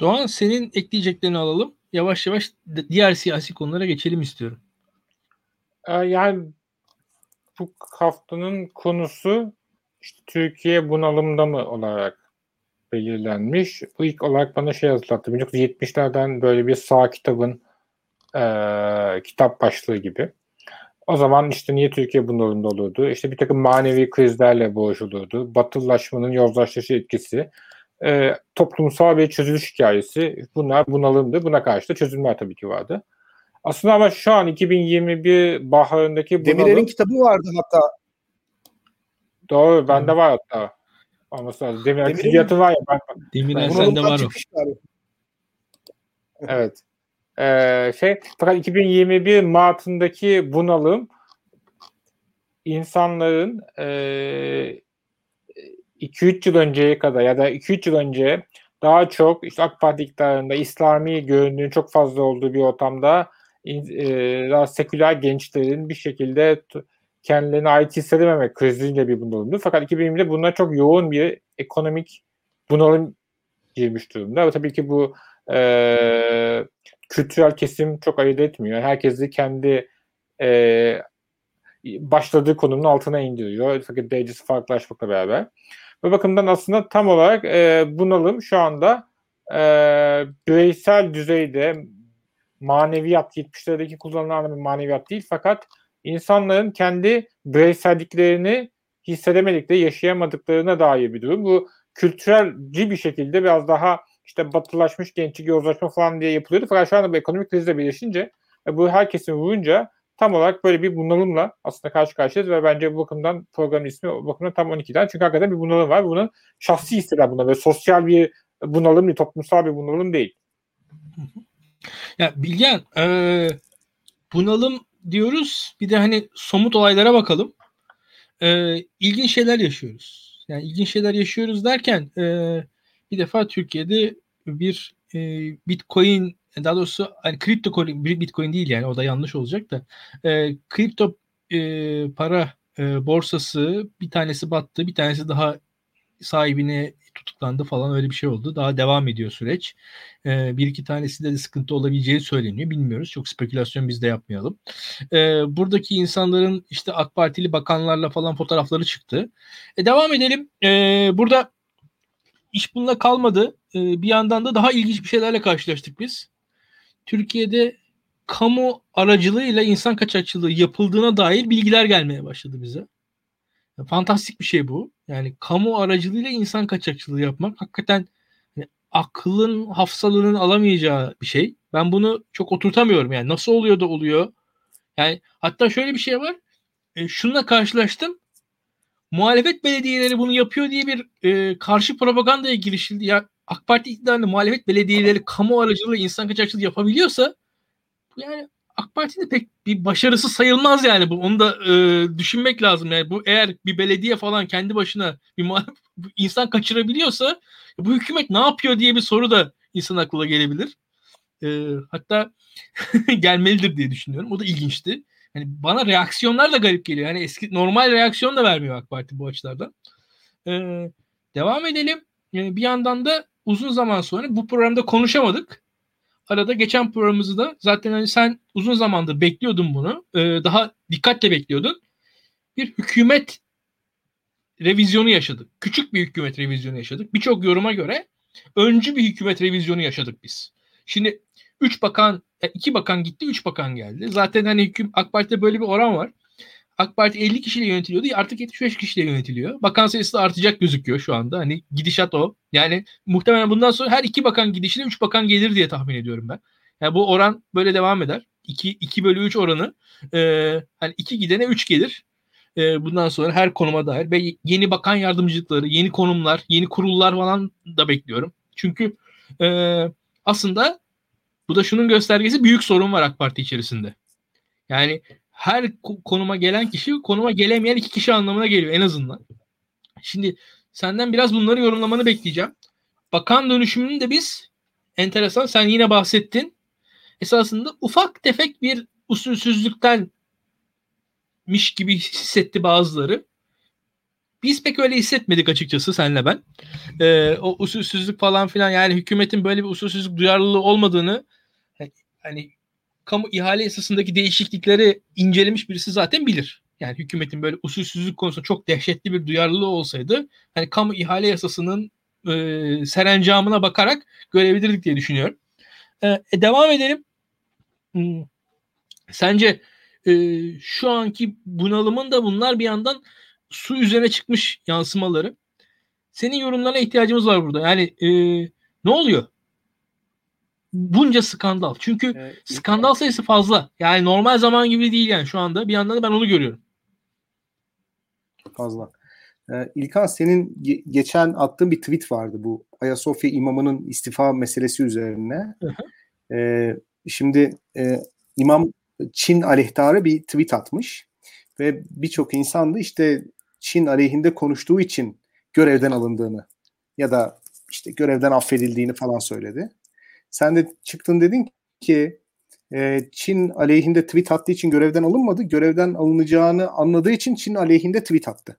[SPEAKER 1] Doğan senin ekleyeceklerini alalım. Yavaş yavaş diğer siyasi konulara geçelim istiyorum.
[SPEAKER 3] Ee, yani bu haftanın konusu işte Türkiye bunalımda mı olarak belirlenmiş. Bu ilk olarak bana şey hatırlattı. 1970'lerden böyle bir sağ kitabın e, kitap başlığı gibi. O zaman işte niye Türkiye bunalımda olurdu? İşte bir takım manevi krizlerle boğuşulurdu. Batılılaşmanın yozlaştışı etkisi. E, toplumsal bir çözülüş hikayesi. Bunlar bunalımdı. Buna karşı da çözümler tabii ki vardı. Aslında ama şu an 2021 baharındaki
[SPEAKER 2] bunalım... Demirel'in kitabı vardı hatta.
[SPEAKER 3] Doğru. Bende var hatta. Olması lazım. Demirel külliyatı var ya. Ben,
[SPEAKER 1] Demirel sende var o.
[SPEAKER 3] Evet. Ee, şey fakat 2021 Mart'ındaki bunalım insanların e, 2-3 yıl önceye kadar ya da 2-3 yıl önce daha çok işte AK Parti iktidarında İslami göründüğün çok fazla olduğu bir ortamda e, daha seküler gençlerin bir şekilde kendilerine ait hissedememek kriziyle bir bunalımdı. Fakat 2020'de bunlar çok yoğun bir ekonomik bunalım girmiş durumda. Ve tabii ki bu e, kültürel kesim çok ayırt etmiyor. Herkes de kendi e, başladığı konunun altına indiriyor. Fakat derecesi farklılaşmakla beraber. Bu bakımdan aslında tam olarak e, bunalım şu anda e, bireysel düzeyde maneviyat 70'lerdeki kullanılan bir maneviyat değil fakat insanların kendi bireyselliklerini hissedemedikleri, yaşayamadıklarına dair bir durum. Bu kültürelci bir şekilde biraz daha işte batılaşmış gençlik yozlaşma falan diye yapılıyordu. Fakat şu anda bu ekonomik krizle birleşince e, bu herkesin vurunca tam olarak böyle bir bunalımla aslında karşı karşıyayız ve bence bu bakımdan programın ismi bu bakımdan tam 12'den. Çünkü hakikaten bir bunalım var. Bunun şahsi hisseder buna ve sosyal bir bunalım, bir toplumsal bir bunalım değil.
[SPEAKER 1] Ya Bilgen, e, bunalım diyoruz. Bir de hani somut olaylara bakalım. E, ilginç şeyler yaşıyoruz. Yani ilginç şeyler yaşıyoruz derken e, bir defa Türkiye'de bir e, Bitcoin daha doğrusu hani kripto coin, Bitcoin değil yani o da yanlış olacak da e, kripto e, para e, borsası bir tanesi battı bir tanesi daha sahibine tutuklandı falan öyle bir şey oldu. Daha devam ediyor süreç. Ee, bir iki tanesinde de sıkıntı olabileceği söyleniyor. Bilmiyoruz. Çok spekülasyon biz de yapmayalım. Ee, buradaki insanların işte AK Partili bakanlarla falan fotoğrafları çıktı. E, devam edelim. Ee, burada iş bununla kalmadı. Ee, bir yandan da daha ilginç bir şeylerle karşılaştık biz. Türkiye'de kamu aracılığıyla insan kaçakçılığı yapıldığına dair bilgiler gelmeye başladı bize. Fantastik bir şey bu. Yani kamu aracılığıyla insan kaçakçılığı yapmak hakikaten yani aklın hafsalının alamayacağı bir şey. Ben bunu çok oturtamıyorum. Yani nasıl oluyor da oluyor. Yani hatta şöyle bir şey var. E, şununla karşılaştım. Muhalefet belediyeleri bunu yapıyor diye bir e, karşı propagandaya girişildi. Ya AK Parti iktidarında muhalefet belediyeleri kamu aracılığıyla insan kaçakçılığı yapabiliyorsa yani AK Parti'de pek bir başarısı sayılmaz yani bu. Onu da e, düşünmek lazım. Yani bu eğer bir belediye falan kendi başına bir insan kaçırabiliyorsa bu hükümet ne yapıyor diye bir soru da insan aklına gelebilir. E, hatta gelmelidir diye düşünüyorum. O da ilginçti. Yani bana reaksiyonlar da garip geliyor. Yani eski normal reaksiyon da vermiyor AK Parti bu açılardan. E, devam edelim. Yani bir yandan da uzun zaman sonra bu programda konuşamadık arada geçen programımızı da zaten hani sen uzun zamandır bekliyordun bunu. E, daha dikkatle bekliyordun. Bir hükümet revizyonu yaşadık. Küçük bir hükümet revizyonu yaşadık. Birçok yoruma göre öncü bir hükümet revizyonu yaşadık biz. Şimdi 3 bakan, 2 bakan gitti, 3 bakan geldi. Zaten hani hüküm, AK Parti'de böyle bir oran var. AK Parti 50 kişiyle yönetiliyordu. Artık 75 kişiyle yönetiliyor. Bakan sayısı da artacak gözüküyor şu anda. Hani gidişat o. Yani muhtemelen bundan sonra her iki bakan gidişine 3 bakan gelir diye tahmin ediyorum ben. Yani bu oran böyle devam eder. 2, 2 bölü 3 oranı. E, hani 2 gidene 3 gelir. E, bundan sonra her konuma dair. Ve yeni bakan yardımcılıkları, yeni konumlar, yeni kurullar falan da bekliyorum. Çünkü e, aslında bu da şunun göstergesi büyük sorun var AK Parti içerisinde. Yani her konuma gelen kişi konuma gelemeyen iki kişi anlamına geliyor en azından. Şimdi senden biraz bunları yorumlamanı bekleyeceğim. Bakan dönüşümünü de biz enteresan sen yine bahsettin. Esasında ufak tefek bir usulsüzlükten miş gibi hissetti bazıları. Biz pek öyle hissetmedik açıkçası senle ben. Ee, o usulsüzlük falan filan yani hükümetin böyle bir usulsüzlük duyarlılığı olmadığını hani kamu ihale yasasındaki değişiklikleri incelemiş birisi zaten bilir. Yani hükümetin böyle usulsüzlük konusunda çok dehşetli bir duyarlılığı olsaydı hani kamu ihale yasasının e, serencamına bakarak görebilirdik diye düşünüyorum. E, e, devam edelim. Hmm. Sence e, şu anki bunalımın da bunlar bir yandan su üzerine çıkmış yansımaları. Senin yorumlarına ihtiyacımız var burada. Yani e, ne oluyor? Bunca skandal. Çünkü evet, skandal sayısı fazla. Yani normal zaman gibi değil yani şu anda. Bir yandan da ben onu görüyorum.
[SPEAKER 2] Fazla. Ee, İlkan senin ge- geçen attığın bir tweet vardı bu Ayasofya imamının istifa meselesi üzerine. Ee, şimdi e, imam Çin aleyhtarı bir tweet atmış ve birçok insan da işte Çin aleyhinde konuştuğu için görevden alındığını ya da işte görevden affedildiğini falan söyledi. Sen de çıktın dedin ki e, Çin aleyhinde tweet attığı için görevden alınmadı. Görevden alınacağını anladığı için Çin aleyhinde tweet attı.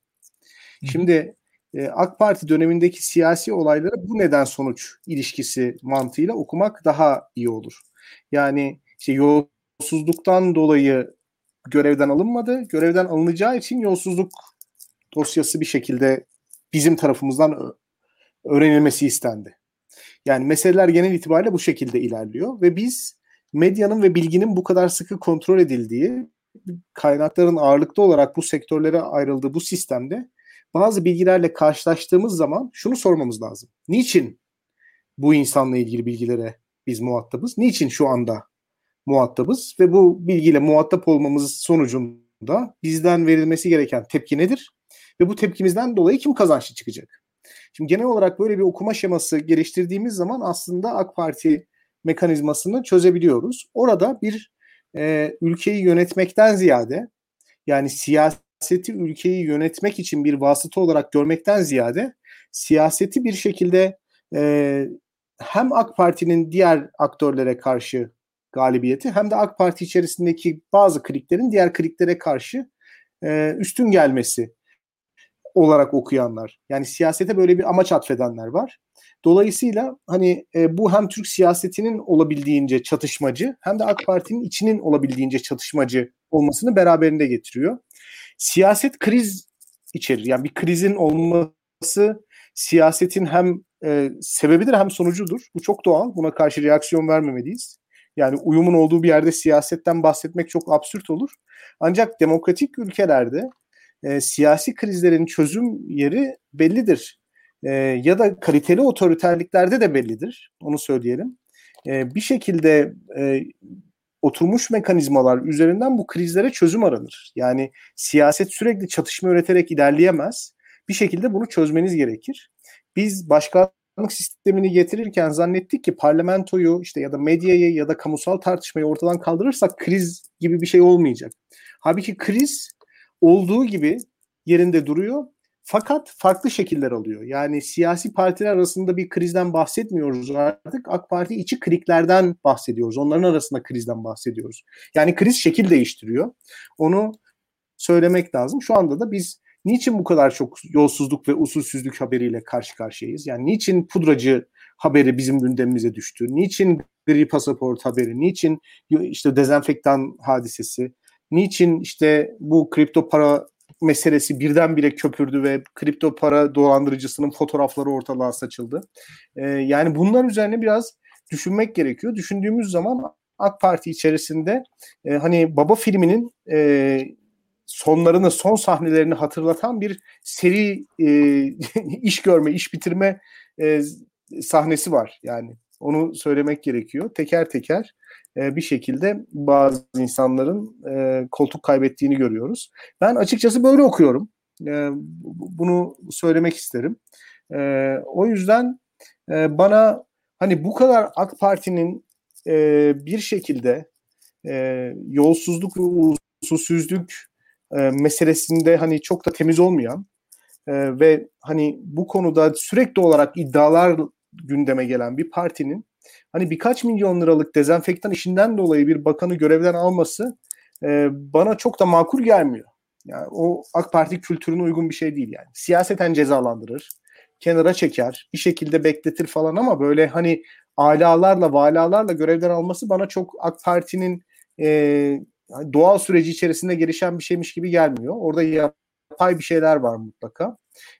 [SPEAKER 2] Şimdi e, AK Parti dönemindeki siyasi olayları bu neden sonuç ilişkisi mantığıyla okumak daha iyi olur. Yani işte yolsuzluktan dolayı görevden alınmadı. Görevden alınacağı için yolsuzluk dosyası bir şekilde bizim tarafımızdan öğrenilmesi istendi. Yani meseleler genel itibariyle bu şekilde ilerliyor ve biz medyanın ve bilginin bu kadar sıkı kontrol edildiği, kaynakların ağırlıklı olarak bu sektörlere ayrıldığı bu sistemde bazı bilgilerle karşılaştığımız zaman şunu sormamız lazım. Niçin bu insanla ilgili bilgilere biz muhatabız? Niçin şu anda muhatabız? Ve bu bilgiyle muhatap olmamız sonucunda bizden verilmesi gereken tepki nedir? Ve bu tepkimizden dolayı kim kazançlı çıkacak? Şimdi genel olarak böyle bir okuma şeması geliştirdiğimiz zaman aslında AK Parti mekanizmasını çözebiliyoruz. Orada bir e, ülkeyi yönetmekten ziyade yani siyaseti ülkeyi yönetmek için bir vasıta olarak görmekten ziyade siyaseti bir şekilde e, hem AK Parti'nin diğer aktörlere karşı galibiyeti hem de AK Parti içerisindeki bazı kliklerin diğer kliklere karşı e, üstün gelmesi olarak okuyanlar. Yani siyasete böyle bir amaç atfedenler var. Dolayısıyla hani e, bu hem Türk siyasetinin olabildiğince çatışmacı hem de AK Parti'nin içinin olabildiğince çatışmacı olmasını beraberinde getiriyor. Siyaset kriz içerir. Yani bir krizin olması siyasetin hem e, sebebidir hem sonucudur. Bu çok doğal. Buna karşı reaksiyon vermemeliyiz. Yani uyumun olduğu bir yerde siyasetten bahsetmek çok absürt olur. Ancak demokratik ülkelerde e, siyasi krizlerin çözüm yeri bellidir. E, ya da kaliteli otoriterliklerde de bellidir. Onu söyleyelim. E, bir şekilde e, oturmuş mekanizmalar üzerinden bu krizlere çözüm aranır. Yani siyaset sürekli çatışma üreterek ilerleyemez. Bir şekilde bunu çözmeniz gerekir. Biz başkanlık sistemini getirirken zannettik ki parlamentoyu işte ya da medyayı ya da kamusal tartışmayı ortadan kaldırırsak kriz gibi bir şey olmayacak. Halbuki kriz olduğu gibi yerinde duruyor. Fakat farklı şekiller alıyor. Yani siyasi partiler arasında bir krizden bahsetmiyoruz artık. AK Parti içi kliklerden bahsediyoruz. Onların arasında krizden bahsediyoruz. Yani kriz şekil değiştiriyor. Onu söylemek lazım. Şu anda da biz niçin bu kadar çok yolsuzluk ve usulsüzlük haberiyle karşı karşıyayız? Yani niçin pudracı haberi bizim gündemimize düştü? Niçin gri pasaport haberi? Niçin işte dezenfektan hadisesi? Niçin işte bu kripto para meselesi birdenbire köpürdü ve kripto para dolandırıcısının fotoğrafları ortalığa saçıldı. E, yani bunlar üzerine biraz düşünmek gerekiyor. Düşündüğümüz zaman AK Parti içerisinde e, hani Baba filminin e, sonlarını, son sahnelerini hatırlatan bir seri e, iş görme, iş bitirme e, sahnesi var. Yani onu söylemek gerekiyor. Teker teker e, bir şekilde bazı insanların e, koltuk kaybettiğini görüyoruz. Ben açıkçası böyle okuyorum. E, bunu söylemek isterim. O yüzden bana hani bu kadar AK Parti'nin bir şekilde yolsuzluk ve usulsüzlük e, meselesinde hani çok da temiz olmayan ve hani bu konuda sürekli olarak iddialar gündeme gelen bir partinin hani birkaç milyon liralık dezenfektan işinden dolayı bir bakanı görevden alması e, bana çok da makul gelmiyor. Yani o AK Parti kültürüne uygun bir şey değil yani. Siyaseten cezalandırır, kenara çeker, bir şekilde bekletir falan ama böyle hani alalarla, valalarla görevden alması bana çok AK Parti'nin e, doğal süreci içerisinde gelişen bir şeymiş gibi gelmiyor. Orada yapay bir şeyler var mutlaka.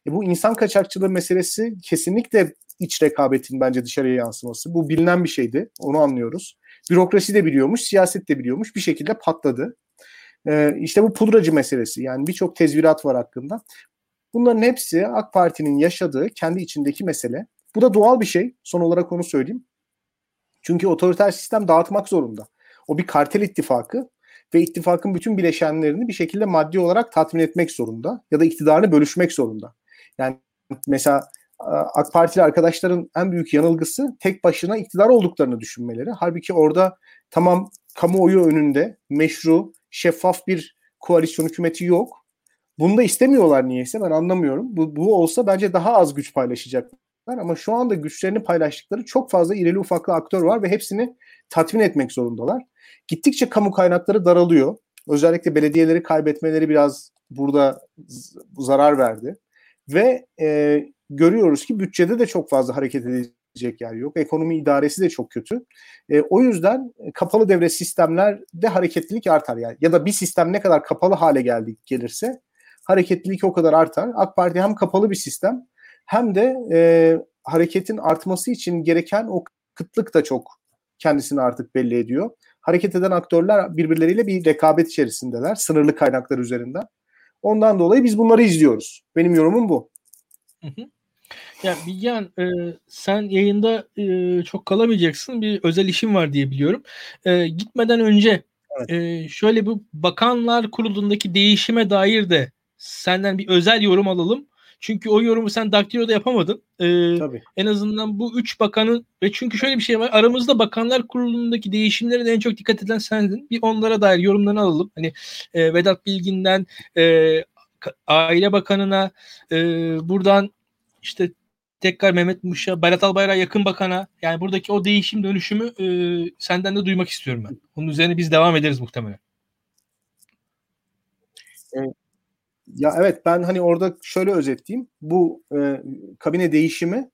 [SPEAKER 2] E, bu insan kaçakçılığı meselesi kesinlikle iç rekabetin bence dışarıya yansıması. Bu bilinen bir şeydi. Onu anlıyoruz. Bürokrasi de biliyormuş, siyaset de biliyormuş. Bir şekilde patladı. Ee, işte bu pudracı meselesi. Yani birçok tezvirat var hakkında. Bunların hepsi AK Parti'nin yaşadığı kendi içindeki mesele. Bu da doğal bir şey. Son olarak onu söyleyeyim. Çünkü otoriter sistem dağıtmak zorunda. O bir kartel ittifakı ve ittifakın bütün bileşenlerini bir şekilde maddi olarak tatmin etmek zorunda ya da iktidarını bölüşmek zorunda. Yani mesela AK Partili arkadaşların en büyük yanılgısı tek başına iktidar olduklarını düşünmeleri. Halbuki orada tamam kamuoyu önünde meşru, şeffaf bir koalisyon hükümeti yok. Bunu da istemiyorlar niyeyse ben anlamıyorum. Bu, bu olsa bence daha az güç paylaşacaklar ama şu anda güçlerini paylaştıkları çok fazla irili ufaklı aktör var ve hepsini tatmin etmek zorundalar. Gittikçe kamu kaynakları daralıyor. Özellikle belediyeleri kaybetmeleri biraz burada zarar verdi. Ve e, görüyoruz ki bütçede de çok fazla hareket edecek yer yok. Ekonomi idaresi de çok kötü. E, o yüzden kapalı devre sistemlerde hareketlilik artar yani. Ya da bir sistem ne kadar kapalı hale geldi gelirse hareketlilik o kadar artar. AK Parti hem kapalı bir sistem hem de e, hareketin artması için gereken o kıtlık da çok kendisini artık belli ediyor. Hareket eden aktörler birbirleriyle bir rekabet içerisindeler sınırlı kaynaklar üzerinden. Ondan dolayı biz bunları izliyoruz. Benim yorumum bu.
[SPEAKER 1] Hı hı. Ya Bilgehan e, sen yayında e, çok kalamayacaksın. Bir özel işim var diye biliyorum. E, gitmeden önce evet. e, şöyle bu bakanlar kurulundaki değişime dair de senden bir özel yorum alalım. Çünkü o yorumu sen Daktilo'da yapamadın. Ee, Tabii. En azından bu üç bakanın ve çünkü şöyle bir şey var. Aramızda bakanlar kurulundaki değişimlere de en çok dikkat eden sendin. Bir onlara dair yorumlarını alalım. Hani e, Vedat Bilgin'den e, Aile Bakanı'na e, buradan işte tekrar Mehmet Muş'a, Berat Albayrak'a yakın bakana yani buradaki o değişim dönüşümü e, senden de duymak istiyorum ben. Onun üzerine biz devam ederiz muhtemelen.
[SPEAKER 2] Evet. Ya evet ben hani orada şöyle özetleyeyim. Bu e, kabine değişimi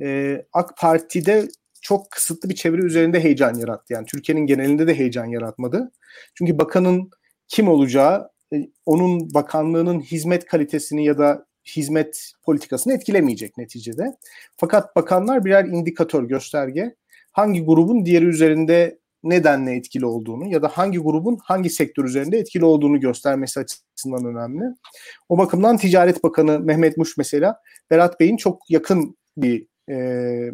[SPEAKER 2] e, AK Parti'de çok kısıtlı bir çevre üzerinde heyecan yarattı. Yani Türkiye'nin genelinde de heyecan yaratmadı. Çünkü bakanın kim olacağı e, onun bakanlığının hizmet kalitesini ya da hizmet politikasını etkilemeyecek neticede. Fakat bakanlar birer indikatör, gösterge. Hangi grubun diğeri üzerinde nedenle etkili olduğunu ya da hangi grubun hangi sektör üzerinde etkili olduğunu göstermesi açısından önemli. O bakımdan Ticaret Bakanı Mehmet Muş mesela Berat Bey'in çok yakın bir e,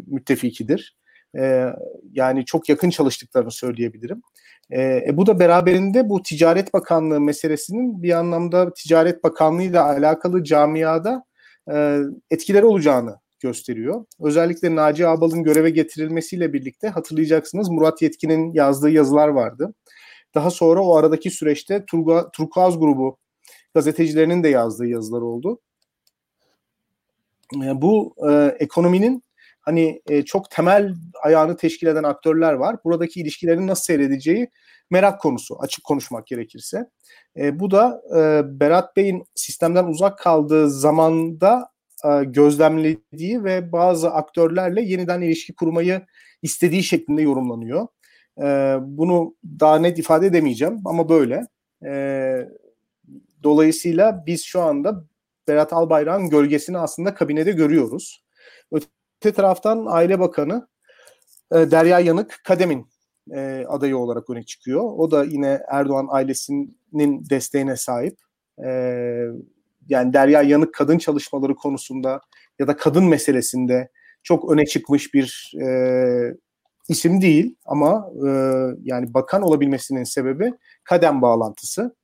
[SPEAKER 2] müttefikidir. E, yani çok yakın çalıştıklarını söyleyebilirim. E, e, bu da beraberinde bu Ticaret Bakanlığı meselesinin bir anlamda Ticaret Bakanlığı ile alakalı camiada e, etkileri olacağını gösteriyor. Özellikle Naci Ağbal'ın göreve getirilmesiyle birlikte hatırlayacaksınız Murat Yetkin'in yazdığı yazılar vardı. Daha sonra o aradaki süreçte Turga, Turkuaz grubu gazetecilerinin de yazdığı yazılar oldu. E, bu e, ekonominin hani e, çok temel ayağını teşkil eden aktörler var. Buradaki ilişkilerin nasıl seyredeceği merak konusu açık konuşmak gerekirse. E, bu da e, Berat Bey'in sistemden uzak kaldığı zamanda e, gözlemlediği ve bazı aktörlerle yeniden ilişki kurmayı istediği şeklinde yorumlanıyor. E, bunu daha net ifade edemeyeceğim ama böyle. E, dolayısıyla biz şu anda Berat Albayrak'ın gölgesini aslında kabinede görüyoruz. Öte taraftan Aile Bakanı e, Derya Yanık Kadem'in e, adayı olarak öne çıkıyor. O da yine Erdoğan ailesinin desteğine sahip. E, yani Derya Yanık kadın çalışmaları konusunda ya da kadın meselesinde çok öne çıkmış bir e, isim değil ama e, yani bakan olabilmesinin sebebi kadem bağlantısı.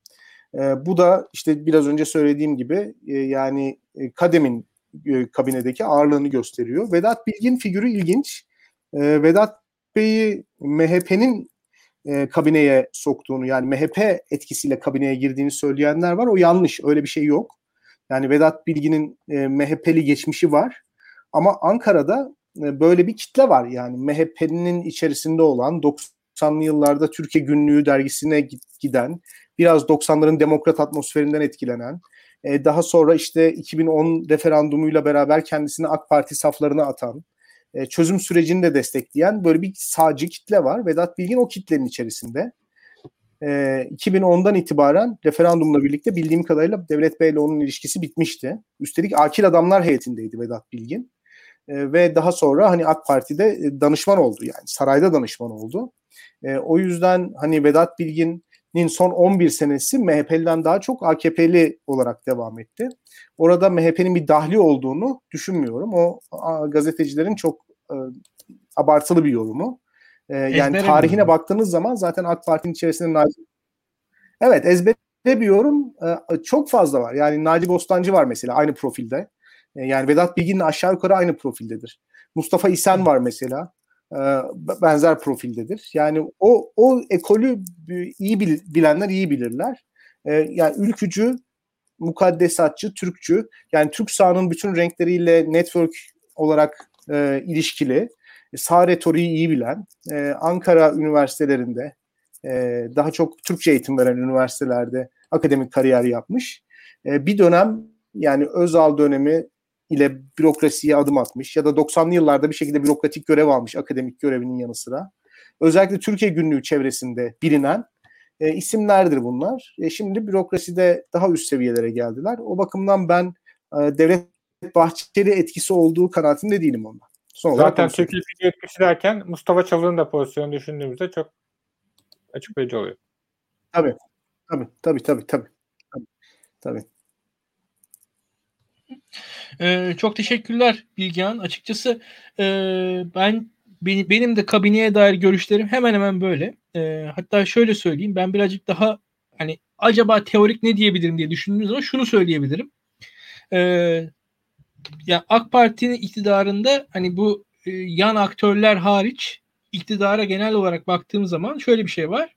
[SPEAKER 2] E, bu da işte biraz önce söylediğim gibi e, yani e, kademin e, kabinedeki ağırlığını gösteriyor. Vedat Bilgin figürü ilginç. E, Vedat Bey'i MHP'nin e, kabineye soktuğunu yani MHP etkisiyle kabineye girdiğini söyleyenler var. O yanlış. Öyle bir şey yok. Yani Vedat Bilgin'in e, MHP'li geçmişi var. Ama Ankara'da e, böyle bir kitle var. Yani MHP'nin içerisinde olan 90'lı yıllarda Türkiye Günlüğü dergisine giden, biraz 90'ların demokrat atmosferinden etkilenen, e, daha sonra işte 2010 referandumuyla beraber kendisini AK Parti saflarına atan, e, çözüm sürecini de destekleyen böyle bir sağcı kitle var. Vedat Bilgin o kitlenin içerisinde. 2010'dan itibaren referandumla birlikte bildiğim kadarıyla Devlet Bey ile onun ilişkisi bitmişti. Üstelik akil adamlar heyetindeydi Vedat Bilgin. ve daha sonra hani AK Parti'de danışman oldu yani sarayda danışman oldu. o yüzden hani Vedat Bilgin Nin son 11 senesi MHP'liden daha çok AKP'li olarak devam etti. Orada MHP'nin bir dahli olduğunu düşünmüyorum. O gazetecilerin çok e, abartılı bir yorumu. E, yani tarihine mi? baktığınız zaman zaten AK Parti'nin içerisinde Naci Evet ezbere bir yorum e, çok fazla var. Yani Naci Bostancı var mesela aynı profilde. E, yani Vedat Bilgin'le aşağı yukarı aynı profildedir. Mustafa İsen var mesela. E, benzer profildedir. Yani o o ekolü iyi bilenler iyi bilirler. E, yani ülkücü, mukaddesatçı, Türkçü. Yani Türk sahanın bütün renkleriyle network olarak e, ilişkili. Sağ retoriği iyi bilen, Ankara üniversitelerinde daha çok Türkçe eğitim veren üniversitelerde akademik kariyer yapmış. bir dönem yani Özal dönemi ile bürokrasiye adım atmış ya da 90'lı yıllarda bir şekilde bürokratik görev almış akademik görevinin yanı sıra. Özellikle Türkiye Günlüğü çevresinde bilinen e, isimlerdir bunlar. E, şimdi bürokraside daha üst seviyelere geldiler. O bakımdan ben e, Devlet Bahçeli etkisi olduğu kanaatinde değilim ondan.
[SPEAKER 3] Son Zaten Türkiye Fili etkisi derken Mustafa Çalık'ın da pozisyonu düşündüğümüzde çok açıklayıcı oluyor.
[SPEAKER 2] Tabii. Tabii tabii tabii tabii. Tabii.
[SPEAKER 1] Ee, çok teşekkürler Bilgehan. Açıkçası e, ben benim, de kabineye dair görüşlerim hemen hemen böyle. E, hatta şöyle söyleyeyim. Ben birazcık daha hani acaba teorik ne diyebilirim diye düşündüğüm zaman şunu söyleyebilirim. E, ya AK Parti'nin iktidarında hani bu e, yan aktörler hariç iktidara genel olarak baktığım zaman şöyle bir şey var.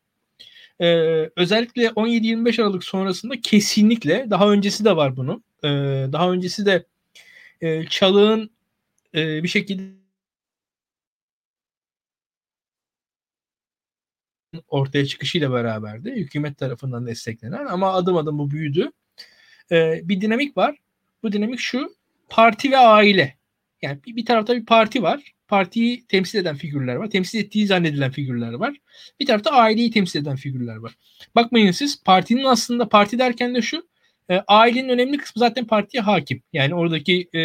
[SPEAKER 1] Ee, özellikle 17-25 Aralık sonrasında kesinlikle daha öncesi de var bunun. Ee, daha öncesi de e, Çalık'ın e, bir şekilde ortaya çıkışıyla beraberdi. Hükümet tarafından desteklenen ama adım adım bu büyüdü. Ee, bir dinamik var. Bu dinamik şu. Parti ve aile. Yani bir, bir tarafta bir parti var. Partiyi temsil eden figürler var. Temsil ettiği zannedilen figürler var. Bir tarafta aileyi temsil eden figürler var. Bakmayın siz partinin aslında parti derken de şu e, ailenin önemli kısmı zaten partiye hakim. Yani oradaki e,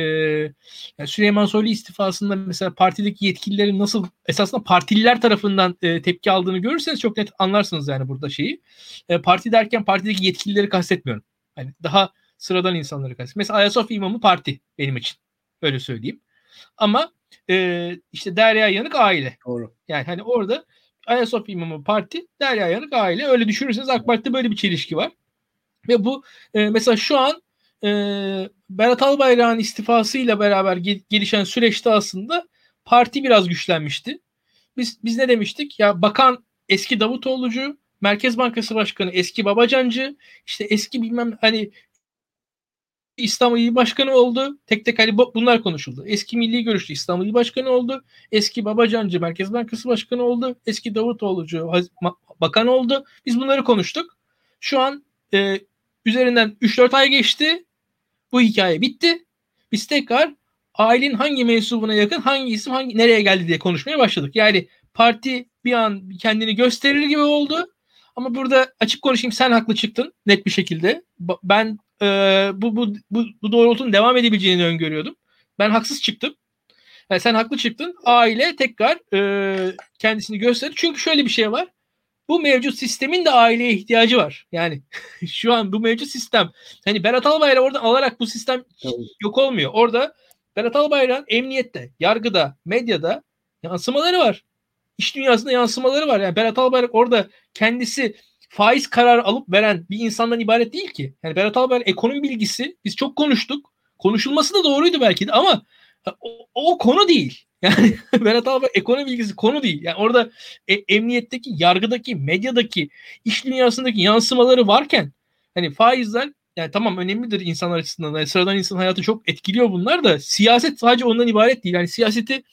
[SPEAKER 1] yani Süleyman Soylu istifasında mesela partideki yetkililerin nasıl esasında partililer tarafından e, tepki aldığını görürseniz çok net anlarsınız yani burada şeyi. E, parti derken partideki yetkilileri kastetmiyorum. Yani daha sıradan insanları kastediyorum. Mesela Ayasofya İmamı parti benim için. Öyle söyleyeyim. Ama e, işte Derya Yanık aile.
[SPEAKER 2] Doğru.
[SPEAKER 1] Yani hani orada Ayasofya İmamı parti, Derya Yanık aile. Öyle düşünürseniz AK Parti'de böyle bir çelişki var. Ve bu e, mesela şu an e, Berat Albayrak'ın istifasıyla beraber gelişen süreçte aslında parti biraz güçlenmişti. Biz biz ne demiştik? Ya bakan eski Davutoğlu'cu, Merkez Bankası Başkanı eski Babacancı, işte eski bilmem hani İstanbul İl Başkanı oldu. Tek tek hani bunlar konuşuldu. Eski Milli Görüşçü İstanbul İl Başkanı oldu. Eski Babacancı Merkez Bankası Başkanı oldu. Eski Davutoğlu'cu bakan oldu. Biz bunları konuştuk. Şu an e, Üzerinden 3-4 ay geçti. Bu hikaye bitti. Biz tekrar ailenin hangi mensubuna yakın, hangi isim hangi nereye geldi diye konuşmaya başladık. Yani parti bir an kendini gösterir gibi oldu. Ama burada açık konuşayım sen haklı çıktın net bir şekilde. Ben e, bu, bu, bu, bu doğrultunun devam edebileceğini öngörüyordum. Ben haksız çıktım. Yani sen haklı çıktın. Aile tekrar e, kendisini gösterdi. Çünkü şöyle bir şey var. Bu mevcut sistemin de aileye ihtiyacı var. Yani şu an bu mevcut sistem. Hani Berat Albayrak oradan alarak bu sistem Tabii. yok olmuyor. Orada Berat Albayrak'ın emniyette, yargıda, medyada yansımaları var. İş dünyasında yansımaları var. Yani Berat Albayrak orada kendisi faiz kararı alıp veren bir insandan ibaret değil ki. Yani Berat Albayrak ekonomi bilgisi biz çok konuştuk. Konuşulması da doğruydu belki de ama o, o konu değil. Yani Berat Albayrak ekonomi bilgisi konu değil. Yani orada e, emniyetteki, yargıdaki, medyadaki, iş dünyasındaki yansımaları varken hani faizler yani tamam önemlidir insanlar açısından. Yani sıradan insan hayatı çok etkiliyor bunlar da siyaset sadece ondan ibaret değil. Yani siyaseti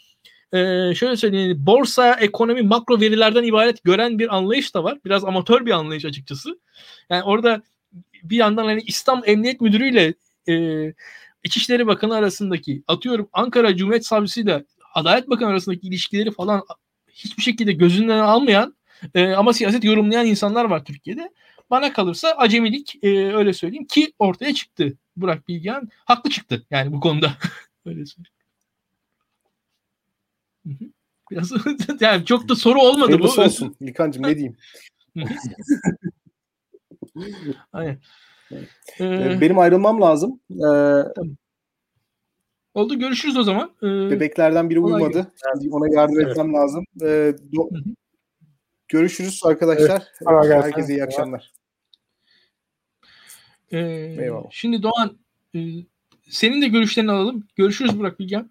[SPEAKER 1] e, şöyle söyleyeyim borsa, ekonomi, makro verilerden ibaret gören bir anlayış da var. Biraz amatör bir anlayış açıkçası. Yani orada bir yandan hani İstanbul Emniyet Müdürü ile e, İçişleri Bakanı arasındaki atıyorum Ankara Cumhuriyet Savcısı ile Adalet Bakanı arasındaki ilişkileri falan hiçbir şekilde gözünden almayan e, ama siyaset yorumlayan insanlar var Türkiye'de. Bana kalırsa acemilik e, öyle söyleyeyim ki ortaya çıktı. Burak Bilgehan haklı çıktı yani bu konuda. öyle söyleyeyim. Biraz yani çok da soru olmadı
[SPEAKER 2] Hayırlısı bu. olsun. İlkancığım ne diyeyim?
[SPEAKER 1] Aynen.
[SPEAKER 2] Ee, Benim ayrılmam lazım. Ee, tamam.
[SPEAKER 1] Oldu görüşürüz o zaman.
[SPEAKER 2] Ee, bebeklerden biri uyumadı. Evet. Ona yardım evet. etmem lazım. Ee, do- görüşürüz arkadaşlar. Evet. Herkese iyi akşamlar.
[SPEAKER 1] Ee, şimdi Doğan e, senin de görüşlerini alalım. Görüşürüz Burak Bilgen.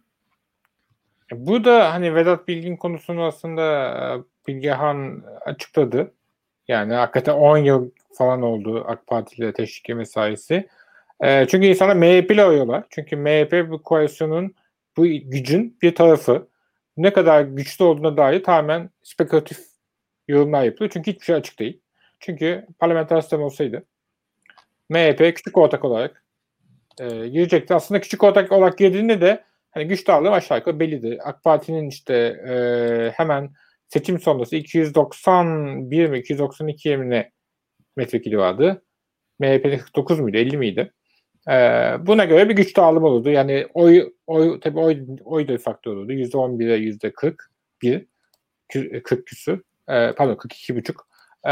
[SPEAKER 3] Bu da hani Vedat Bilgin konusunu aslında e, Bilgehan açıkladı. Yani hakikaten 10 yıl falan oldu AK Parti ile teşvik mesaisi. E, çünkü insanlar MHP ile oynuyorlar. Çünkü MHP bu koalisyonun bu gücün bir tarafı. Ne kadar güçlü olduğuna dair tamamen spekülatif yorumlar yapılıyor. Çünkü hiçbir şey açık değil. Çünkü parlamenter sistem olsaydı MHP küçük ortak olarak e, girecekti. Aslında küçük ortak olarak girdiğinde de hani güç dağılımı aşağı yukarı bellidir. AK Parti'nin işte e, hemen seçim sonrası 291 mi 292 mi milletvekili vardı. MHP'de 49 muydu 50 miydi? Ee, buna göre bir güç dağılımı olurdu. Yani oy, oy tabii oy, oy da faktör olurdu. %11'e %40 bir 40 küsü. Ee, pardon 42 buçuk. Ee,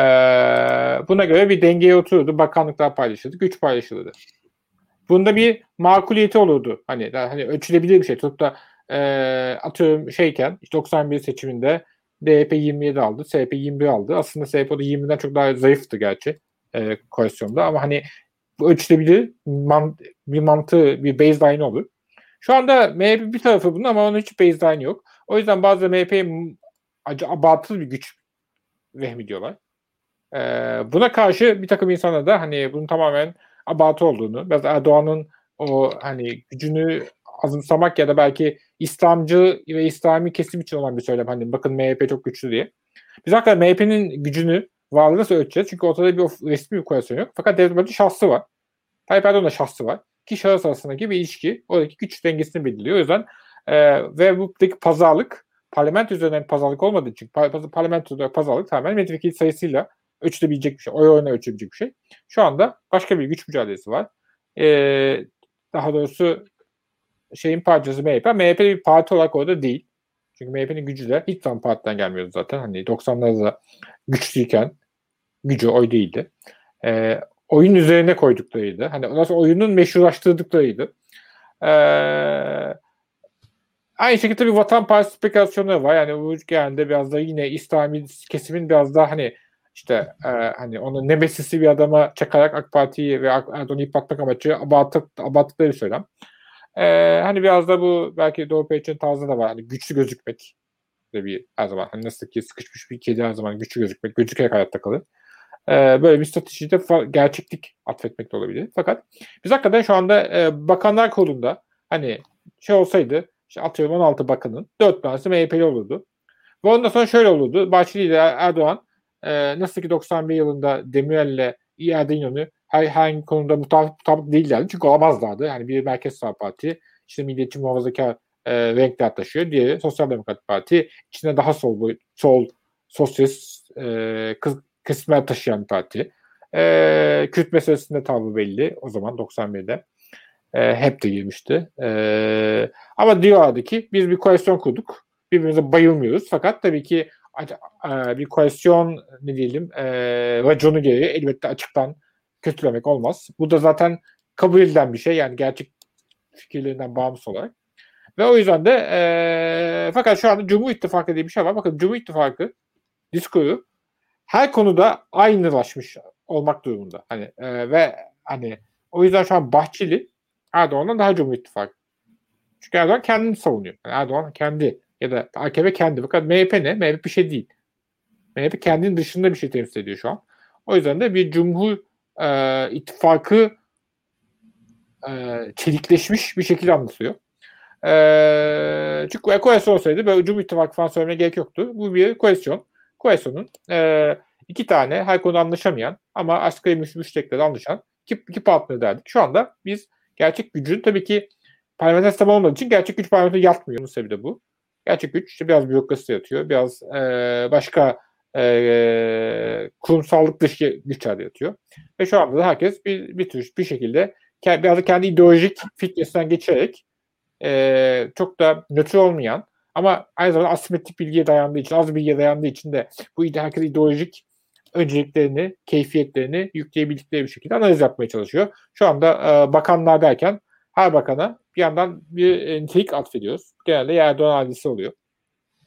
[SPEAKER 3] buna göre bir dengeye otururdu. Bakanlıklar paylaşıldı. Güç paylaşılırdı. Bunda bir makuliyeti olurdu. Hani hani ölçülebilir bir şey. Tutup da e, atıyorum şeyken 91 seçiminde DP 27 aldı. SP 21 aldı. Aslında o da 20'den çok daha zayıftı gerçi e, koalisyonda ama hani bu ölçülebilir man, bir mantığı, bir baseline olur. Şu anda MHP bir tarafı bunun ama onun hiç baseline yok. O yüzden bazı MHP abartılı bir güç vehmediyorlar. Ee, buna karşı bir takım insanlar da hani bunun tamamen abartı olduğunu, biraz Erdoğan'ın o hani gücünü azımsamak ya da belki İslamcı ve İslami kesim için olan bir söylem. Hani bakın MHP çok güçlü diye. Biz hakikaten MHP'nin gücünü varlığı nasıl ölçeceğiz? Çünkü ortada bir resmi bir koalisyon yok. Fakat devlet böyle şahsı var. Tayyip Erdoğan'ın da şahsı var. İki şahıs arasındaki bir ilişki oradaki güç dengesini belirliyor. O yüzden e, ve buradaki pazarlık parlamento üzerinden pazarlık olmadığı için parlamentoda pazarlık tamamen milletvekili sayısıyla ölçülebilecek bir şey. Oy oyuna ölçülebilecek bir şey. Şu anda başka bir güç mücadelesi var. E, daha doğrusu şeyin parçası MHP. MHP bir parti olarak orada değil. Çünkü MHP'nin gücü de hiç zaman partiden gelmiyordu zaten. Hani 90'larda güçlüyken gücü oy değildi. E, oyun üzerine koyduklarıydı. Hani nasıl oyunun meşrulaştırdıklarıydı. E, aynı şekilde bir Vatan Partisi spekülasyonu var. Yani bu genelde biraz da yine İslami kesimin biraz daha hani işte e, hani onu nebesisi bir adama çakarak AK Parti'yi ve Erdoğan'ı yıpratmak amacı abartık, abarttıkları söylem. E, hani biraz da bu belki Doğu Peyç'in tarzı da var. Hani güçlü gözükmek de bir her zaman hani nasıl ki sıkışmış bir kedi her zaman güçlü gözükmek, gözükerek hayatta kalır. Ee, böyle bir stratejide gerçeklik atfetmek de olabilir. Fakat biz hakikaten şu anda e, bakanlar kurulunda hani şey olsaydı işte atıyorum 16 bakanın 4 tanesi MHP'li olurdu. Ve ondan sonra şöyle olurdu. Bahçeli ile Erdoğan e, nasıl ki 91 yılında Demirel'le Erdoğan'ı her hangi konuda mutabık, mutabık değillerdi. Çünkü olamazlardı. Yani bir merkez sağ parti işte milliyetçi muhafazakar e, renkler taşıyor. Diğeri Sosyal Demokrat Parti içinde daha sol sol sosyalist e, kız, kısmen taşıyan parti. E, Kürt meselesinde tavrı belli o zaman 91'de. E, hep de girmişti. E, ama diyorlardı ki biz bir koalisyon kurduk. Birbirimize bayılmıyoruz. Fakat tabii ki e, bir koalisyon ne diyelim e, raconu gereği elbette açıktan kötülemek olmaz. Bu da zaten kabul edilen bir şey. Yani gerçek fikirlerinden bağımsız olarak. Ve o yüzden de e, fakat şu anda Cumhur İttifakı diye bir şey var. Bakın Cumhur İttifakı diskoyu her konuda aynılaşmış olmak durumunda. Hani e, ve hani o yüzden şu an Bahçeli Erdoğan'dan daha Cumhur İttifakı. Çünkü Erdoğan kendini savunuyor. Yani Erdoğan kendi ya da AKP kendi. Fakat MHP ne? MHP bir şey değil. MHP kendinin dışında bir şey temsil ediyor şu an. O yüzden de bir Cumhur e, İttifakı e, çelikleşmiş bir şekilde anlatıyor. E, çünkü koalisyon olsaydı böyle Cumhur İttifakı falan söylemeye gerek yoktu. Bu bir koalisyon. Koalisyonun e, iki tane her konuda anlaşamayan ama asgari müşteklerde anlaşan iki, iki partner derdik. Şu anda biz gerçek gücün tabii ki parlamenter sistem olmadığı için gerçek güç parlamenter yatmıyor. Bunun sebebi de bu. Gerçek güç işte biraz bürokrasi yatıyor. Biraz e, başka e, kurumsallık dışı güçler yatıyor. Ve şu anda da herkes bir, bir tür bir şekilde biraz da kendi ideolojik fitnessinden geçerek e, çok da nötr olmayan ama aynı zamanda asimetrik bilgiye dayandığı için, az bilgiye dayandığı için de bu herkes ideolojik önceliklerini, keyfiyetlerini yükleyebildikleri bir şekilde analiz yapmaya çalışıyor. Şu anda e, bakanlar derken her bakana bir yandan bir e, nitelik atfediyoruz. Genelde Erdoğan adresi oluyor.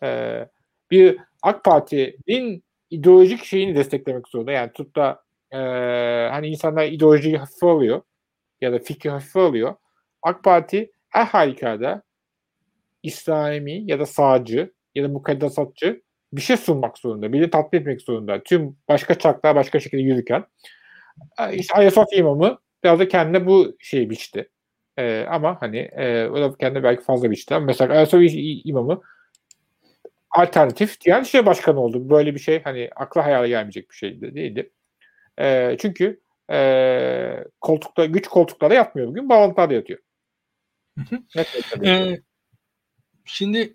[SPEAKER 3] E, bir AK Parti'nin ideolojik şeyini desteklemek zorunda. Yani tut da e, hani insanlar ideolojiyi hafife alıyor ya da fikri hafife alıyor. AK Parti her halükarda İslami ya da sağcı ya da mukaddesatçı bir şey sunmak zorunda. Bir de tatmin etmek zorunda. Tüm başka çaklar başka şekilde yürürken. İşte Ayasofya imamı biraz da kendine bu şeyi biçti. Ee, ama hani e, o da kendine belki fazla biçti. Mesela Ayasofya imamı alternatif diyen şey başkanı oldu. Böyle bir şey hani akla hayale gelmeyecek bir şey değildi. E, çünkü e, koltukta güç koltuklarda yatmıyor bugün. Bağlantılarda yatıyor.
[SPEAKER 1] ee, şimdi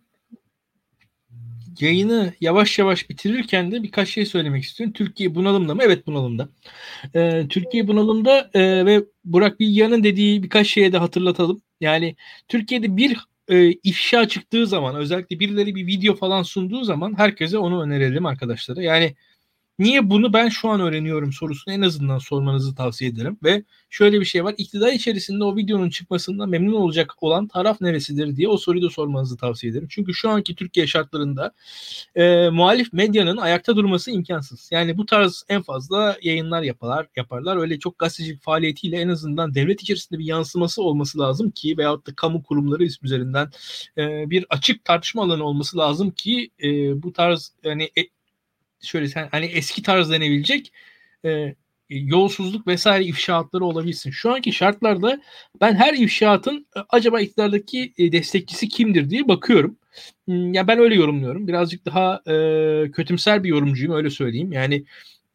[SPEAKER 1] yayını yavaş yavaş bitirirken de birkaç şey söylemek istiyorum. Türkiye bunalımda mı? Evet bunalımda. Ee, Türkiye bunalımda e, ve Burak Bilgehan'ın dediği birkaç şeye de hatırlatalım. Yani Türkiye'de bir e, ifşa çıktığı zaman özellikle birileri bir video falan sunduğu zaman herkese onu önerelim arkadaşlara. Yani Niye bunu ben şu an öğreniyorum sorusunu en azından sormanızı tavsiye ederim. Ve şöyle bir şey var. İktidar içerisinde o videonun çıkmasından memnun olacak olan taraf neresidir diye o soruyu da sormanızı tavsiye ederim. Çünkü şu anki Türkiye şartlarında e, muhalif medyanın ayakta durması imkansız. Yani bu tarz en fazla yayınlar yaparlar. yaparlar. Öyle çok gazetecilik faaliyetiyle en azından devlet içerisinde bir yansıması olması lazım ki veyahut da kamu kurumları üzerinden e, bir açık tartışma alanı olması lazım ki e, bu tarz yani e, şöyle sen hani eski tarz denebilecek e, yolsuzluk vesaire ifşaatları olabilsin. Şu anki şartlarda ben her ifşaatın e, acaba iktidardaki e, destekçisi kimdir diye bakıyorum. Hmm, ya ben öyle yorumluyorum. Birazcık daha e, kötümser bir yorumcuyum öyle söyleyeyim. Yani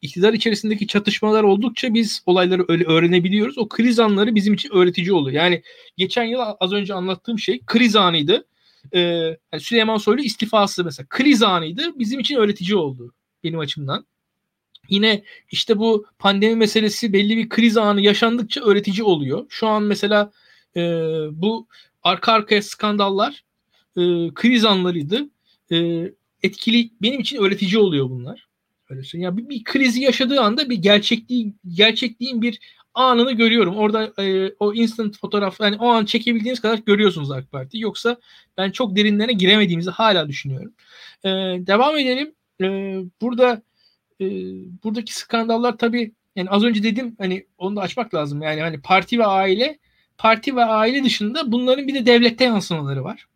[SPEAKER 1] iktidar içerisindeki çatışmalar oldukça biz olayları öyle öğrenebiliyoruz. O kriz anları bizim için öğretici oluyor. Yani geçen yıl az önce anlattığım şey kriz anıydı. Ee, Süleyman Soylu istifası mesela kriz anıydı. Bizim için öğretici oldu benim açımdan. Yine işte bu pandemi meselesi belli bir kriz anı yaşandıkça öğretici oluyor. Şu an mesela e, bu arka arkaya skandallar e, kriz anlarıydı. E, etkili benim için öğretici oluyor bunlar. Öyle söyleyeyim. Yani bir, bir krizi yaşadığı anda bir gerçekliği gerçekliğin bir anını görüyorum. Orada e, o instant fotoğraf yani o an çekebildiğiniz kadar görüyorsunuz AK Parti. Yoksa ben çok derinlerine giremediğimizi hala düşünüyorum. E, devam edelim e, burada e, buradaki skandallar tabii yani az önce dedim hani onu da açmak lazım. Yani hani parti ve aile parti ve aile dışında bunların bir de devlette yansımaları var.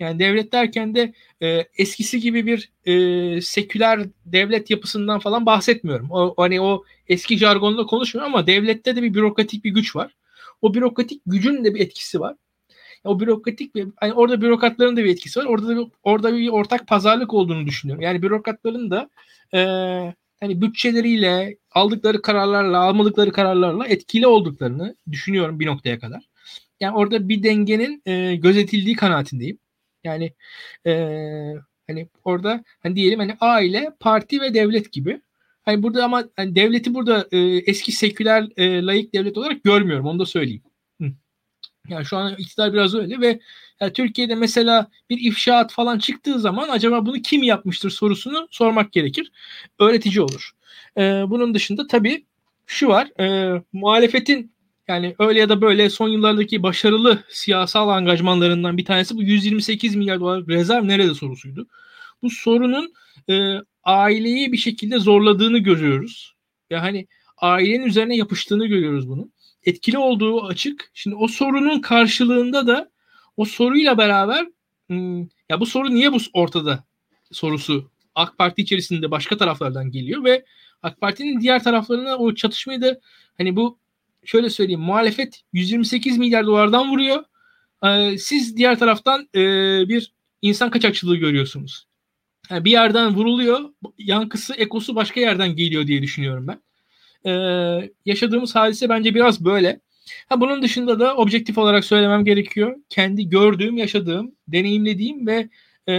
[SPEAKER 1] Yani devlet derken de e, eskisi gibi bir e, seküler devlet yapısından falan bahsetmiyorum. O hani o eski jargonla konuşmuyorum ama devlette de bir bürokratik bir güç var. O bürokratik gücün de bir etkisi var. O bürokratik ve hani orada bürokratların da bir etkisi var. Orada da bir, orada bir ortak pazarlık olduğunu düşünüyorum. Yani bürokratların da e, hani bütçeleriyle aldıkları kararlarla almadıkları kararlarla etkili olduklarını düşünüyorum bir noktaya kadar. Yani orada bir dengenin e, gözetildiği kanaatindeyim. Yani e, hani orada hani diyelim hani aile, parti ve devlet gibi Hani burada ama hani devleti burada e, eski seküler e, layık devlet olarak görmüyorum. Onu da söyleyeyim. Yani şu an iktidar biraz öyle ve yani Türkiye'de mesela bir ifşaat falan çıktığı zaman acaba bunu kim yapmıştır sorusunu sormak gerekir. Öğretici olur. E, bunun dışında tabii şu var. E, muhalefetin yani öyle ya da böyle son yıllardaki başarılı siyasal angajmanlarından bir tanesi bu 128 milyar dolar rezerv nerede sorusuydu. Bu sorunun e, aileyi bir şekilde zorladığını görüyoruz. Ya hani ailenin üzerine yapıştığını görüyoruz bunun. Etkili olduğu açık. Şimdi o sorunun karşılığında da o soruyla beraber hmm, ya bu soru niye bu ortada sorusu AK Parti içerisinde başka taraflardan geliyor ve AK Parti'nin diğer taraflarına o çatışmayı da hani bu şöyle söyleyeyim muhalefet 128 milyar dolardan vuruyor. Ee, siz diğer taraftan e, bir insan kaçakçılığı görüyorsunuz. Yani bir yerden vuruluyor, yankısı, ekosu başka yerden geliyor diye düşünüyorum ben. Ee, yaşadığımız hadise bence biraz böyle. Ha, bunun dışında da objektif olarak söylemem gerekiyor. Kendi gördüğüm, yaşadığım, deneyimlediğim ve e,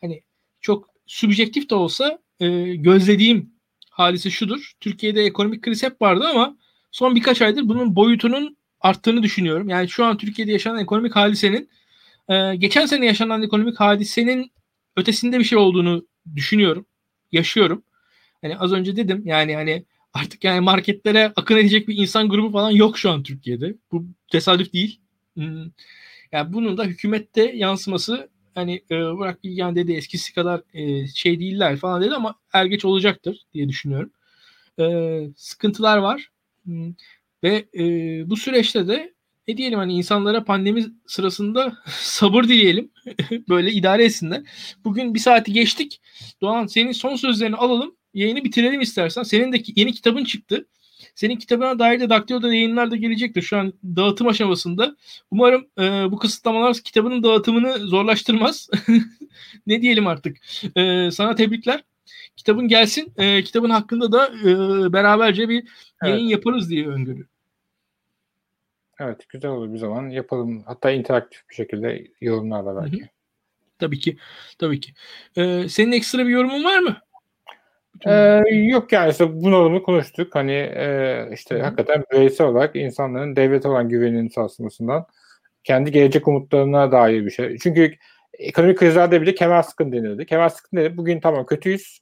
[SPEAKER 1] hani çok subjektif de olsa e, gözlediğim hadise şudur. Türkiye'de ekonomik kriz hep vardı ama son birkaç aydır bunun boyutunun arttığını düşünüyorum. Yani şu an Türkiye'de yaşanan ekonomik hadisenin e, geçen sene yaşanan ekonomik hadisenin ötesinde bir şey olduğunu düşünüyorum. Yaşıyorum. Hani az önce dedim yani hani artık yani marketlere akın edecek bir insan grubu falan yok şu an Türkiye'de. Bu tesadüf değil. Hmm. Yani bunun da hükümette yansıması hani e, Burak Bilgen dedi eskisi kadar e, şey değiller falan dedi ama er geç olacaktır diye düşünüyorum. E, sıkıntılar var. Hmm. Ve e, bu süreçte de ne diyelim hani insanlara pandemi sırasında sabır dileyelim. Böyle idare etsinler. Bugün bir saati geçtik. Doğan senin son sözlerini alalım. Yayını bitirelim istersen. Senin de yeni kitabın çıktı. Senin kitabına dair de Daktilo'da yayınlar da gelecektir. Şu an dağıtım aşamasında. Umarım e, bu kısıtlamalar kitabının dağıtımını zorlaştırmaz. ne diyelim artık. E, sana tebrikler. Kitabın gelsin. E, kitabın hakkında da e, beraberce bir yayın evet. yaparız diye öngörüyorum.
[SPEAKER 3] Evet güzel olur bir zaman yapalım. Hatta interaktif bir şekilde yorumlarla belki. Hı hı.
[SPEAKER 1] Tabii ki. Tabii ki. Ee, senin ekstra bir yorumun var mı?
[SPEAKER 3] Ee, yok yani işte bu bunalımı konuştuk. Hani e, işte Hı-hı. hakikaten bireysel olarak insanların devlet olan güveninin sarsılmasından kendi gelecek umutlarına dair bir şey. Çünkü ekonomik krizlerde bile kemer sıkın denildi. Kemer sıkın dedi. Bugün tamam kötüyüz.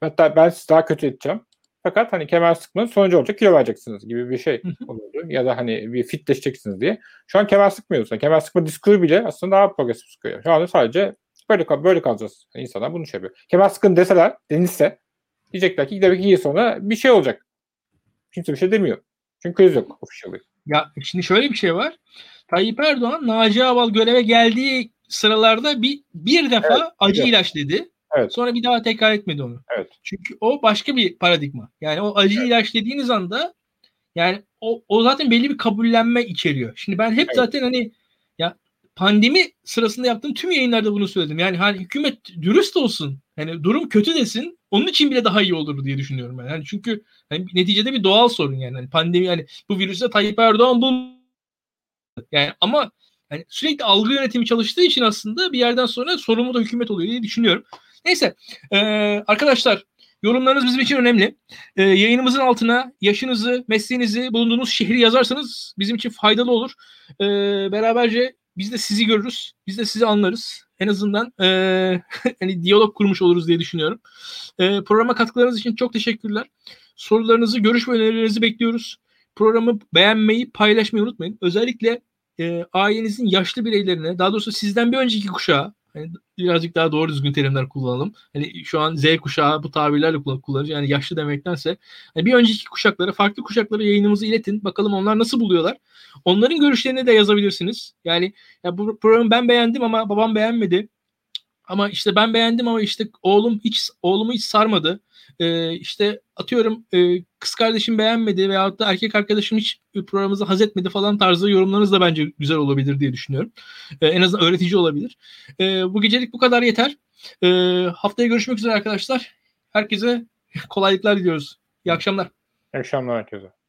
[SPEAKER 3] Hatta ben sizi daha kötü edeceğim. Fakat hani kemer sıkmanın sonucu olacak kilo vereceksiniz gibi bir şey olurdu. ya da hani bir fitleşeceksiniz diye. Şu an kemer sıkmıyorsun. Kemer sıkma diskursu bile aslında daha progresif sıkıyor. Şu anda sadece böyle böyle kalacağız. Yani insanlar bunu şey yapıyor. Kemer sıkın deseler, denilse diyecekler ki demek iki yıl sonra bir şey olacak. Kimse bir şey demiyor. Çünkü kriz yok officially.
[SPEAKER 1] Ya şimdi şöyle bir şey var. Tayyip Erdoğan Naci Aval göreve geldiği sıralarda bir bir defa evet, acı evet. ilaç dedi. Evet. Sonra bir daha tekrar etmedi onu.
[SPEAKER 3] Evet.
[SPEAKER 1] Çünkü o başka bir paradigma. Yani o acı evet. ilaç dediğiniz anda yani o, o zaten belli bir kabullenme içeriyor. Şimdi ben hep evet. zaten hani ya pandemi sırasında yaptığım tüm yayınlarda bunu söyledim. Yani hani hükümet dürüst olsun. Hani durum kötü desin. Onun için bile daha iyi olur diye düşünüyorum ben. Yani çünkü hani neticede bir doğal sorun yani. Hani pandemi yani bu virüse Tayyip Erdoğan bu yani ama yani sürekli algı yönetimi çalıştığı için aslında bir yerden sonra sorumlu da hükümet oluyor diye düşünüyorum. Neyse e, arkadaşlar yorumlarınız bizim için önemli. E, yayınımızın altına yaşınızı, mesleğinizi, bulunduğunuz şehri yazarsanız bizim için faydalı olur. E, beraberce biz de sizi görürüz. Biz de sizi anlarız. En azından e, hani diyalog kurmuş oluruz diye düşünüyorum. E, programa katkılarınız için çok teşekkürler. Sorularınızı, görüş ve önerilerinizi bekliyoruz. Programı beğenmeyi, paylaşmayı unutmayın. Özellikle e, ailenizin yaşlı bireylerine, daha doğrusu sizden bir önceki kuşağa, Hani birazcık daha doğru düzgün terimler kullanalım. Hani şu an Z kuşağı bu tabirlerle kullanıyor. Yani yaşlı demektense hani bir önceki kuşaklara, farklı kuşaklara yayınımızı iletin. Bakalım onlar nasıl buluyorlar. Onların görüşlerini de yazabilirsiniz. Yani ya bu programı ben beğendim ama babam beğenmedi. Ama işte ben beğendim ama işte oğlum hiç oğlumu hiç sarmadı. Ee, işte atıyorum e, kız kardeşim beğenmedi veyahut da erkek arkadaşım hiç programımızı haz etmedi falan tarzı yorumlarınız da bence güzel olabilir diye düşünüyorum. Ee, en azından öğretici olabilir. Ee, bu gecelik bu kadar yeter. Ee, haftaya görüşmek üzere arkadaşlar. Herkese kolaylıklar diliyoruz. İyi akşamlar.
[SPEAKER 3] İyi akşamlar herkese.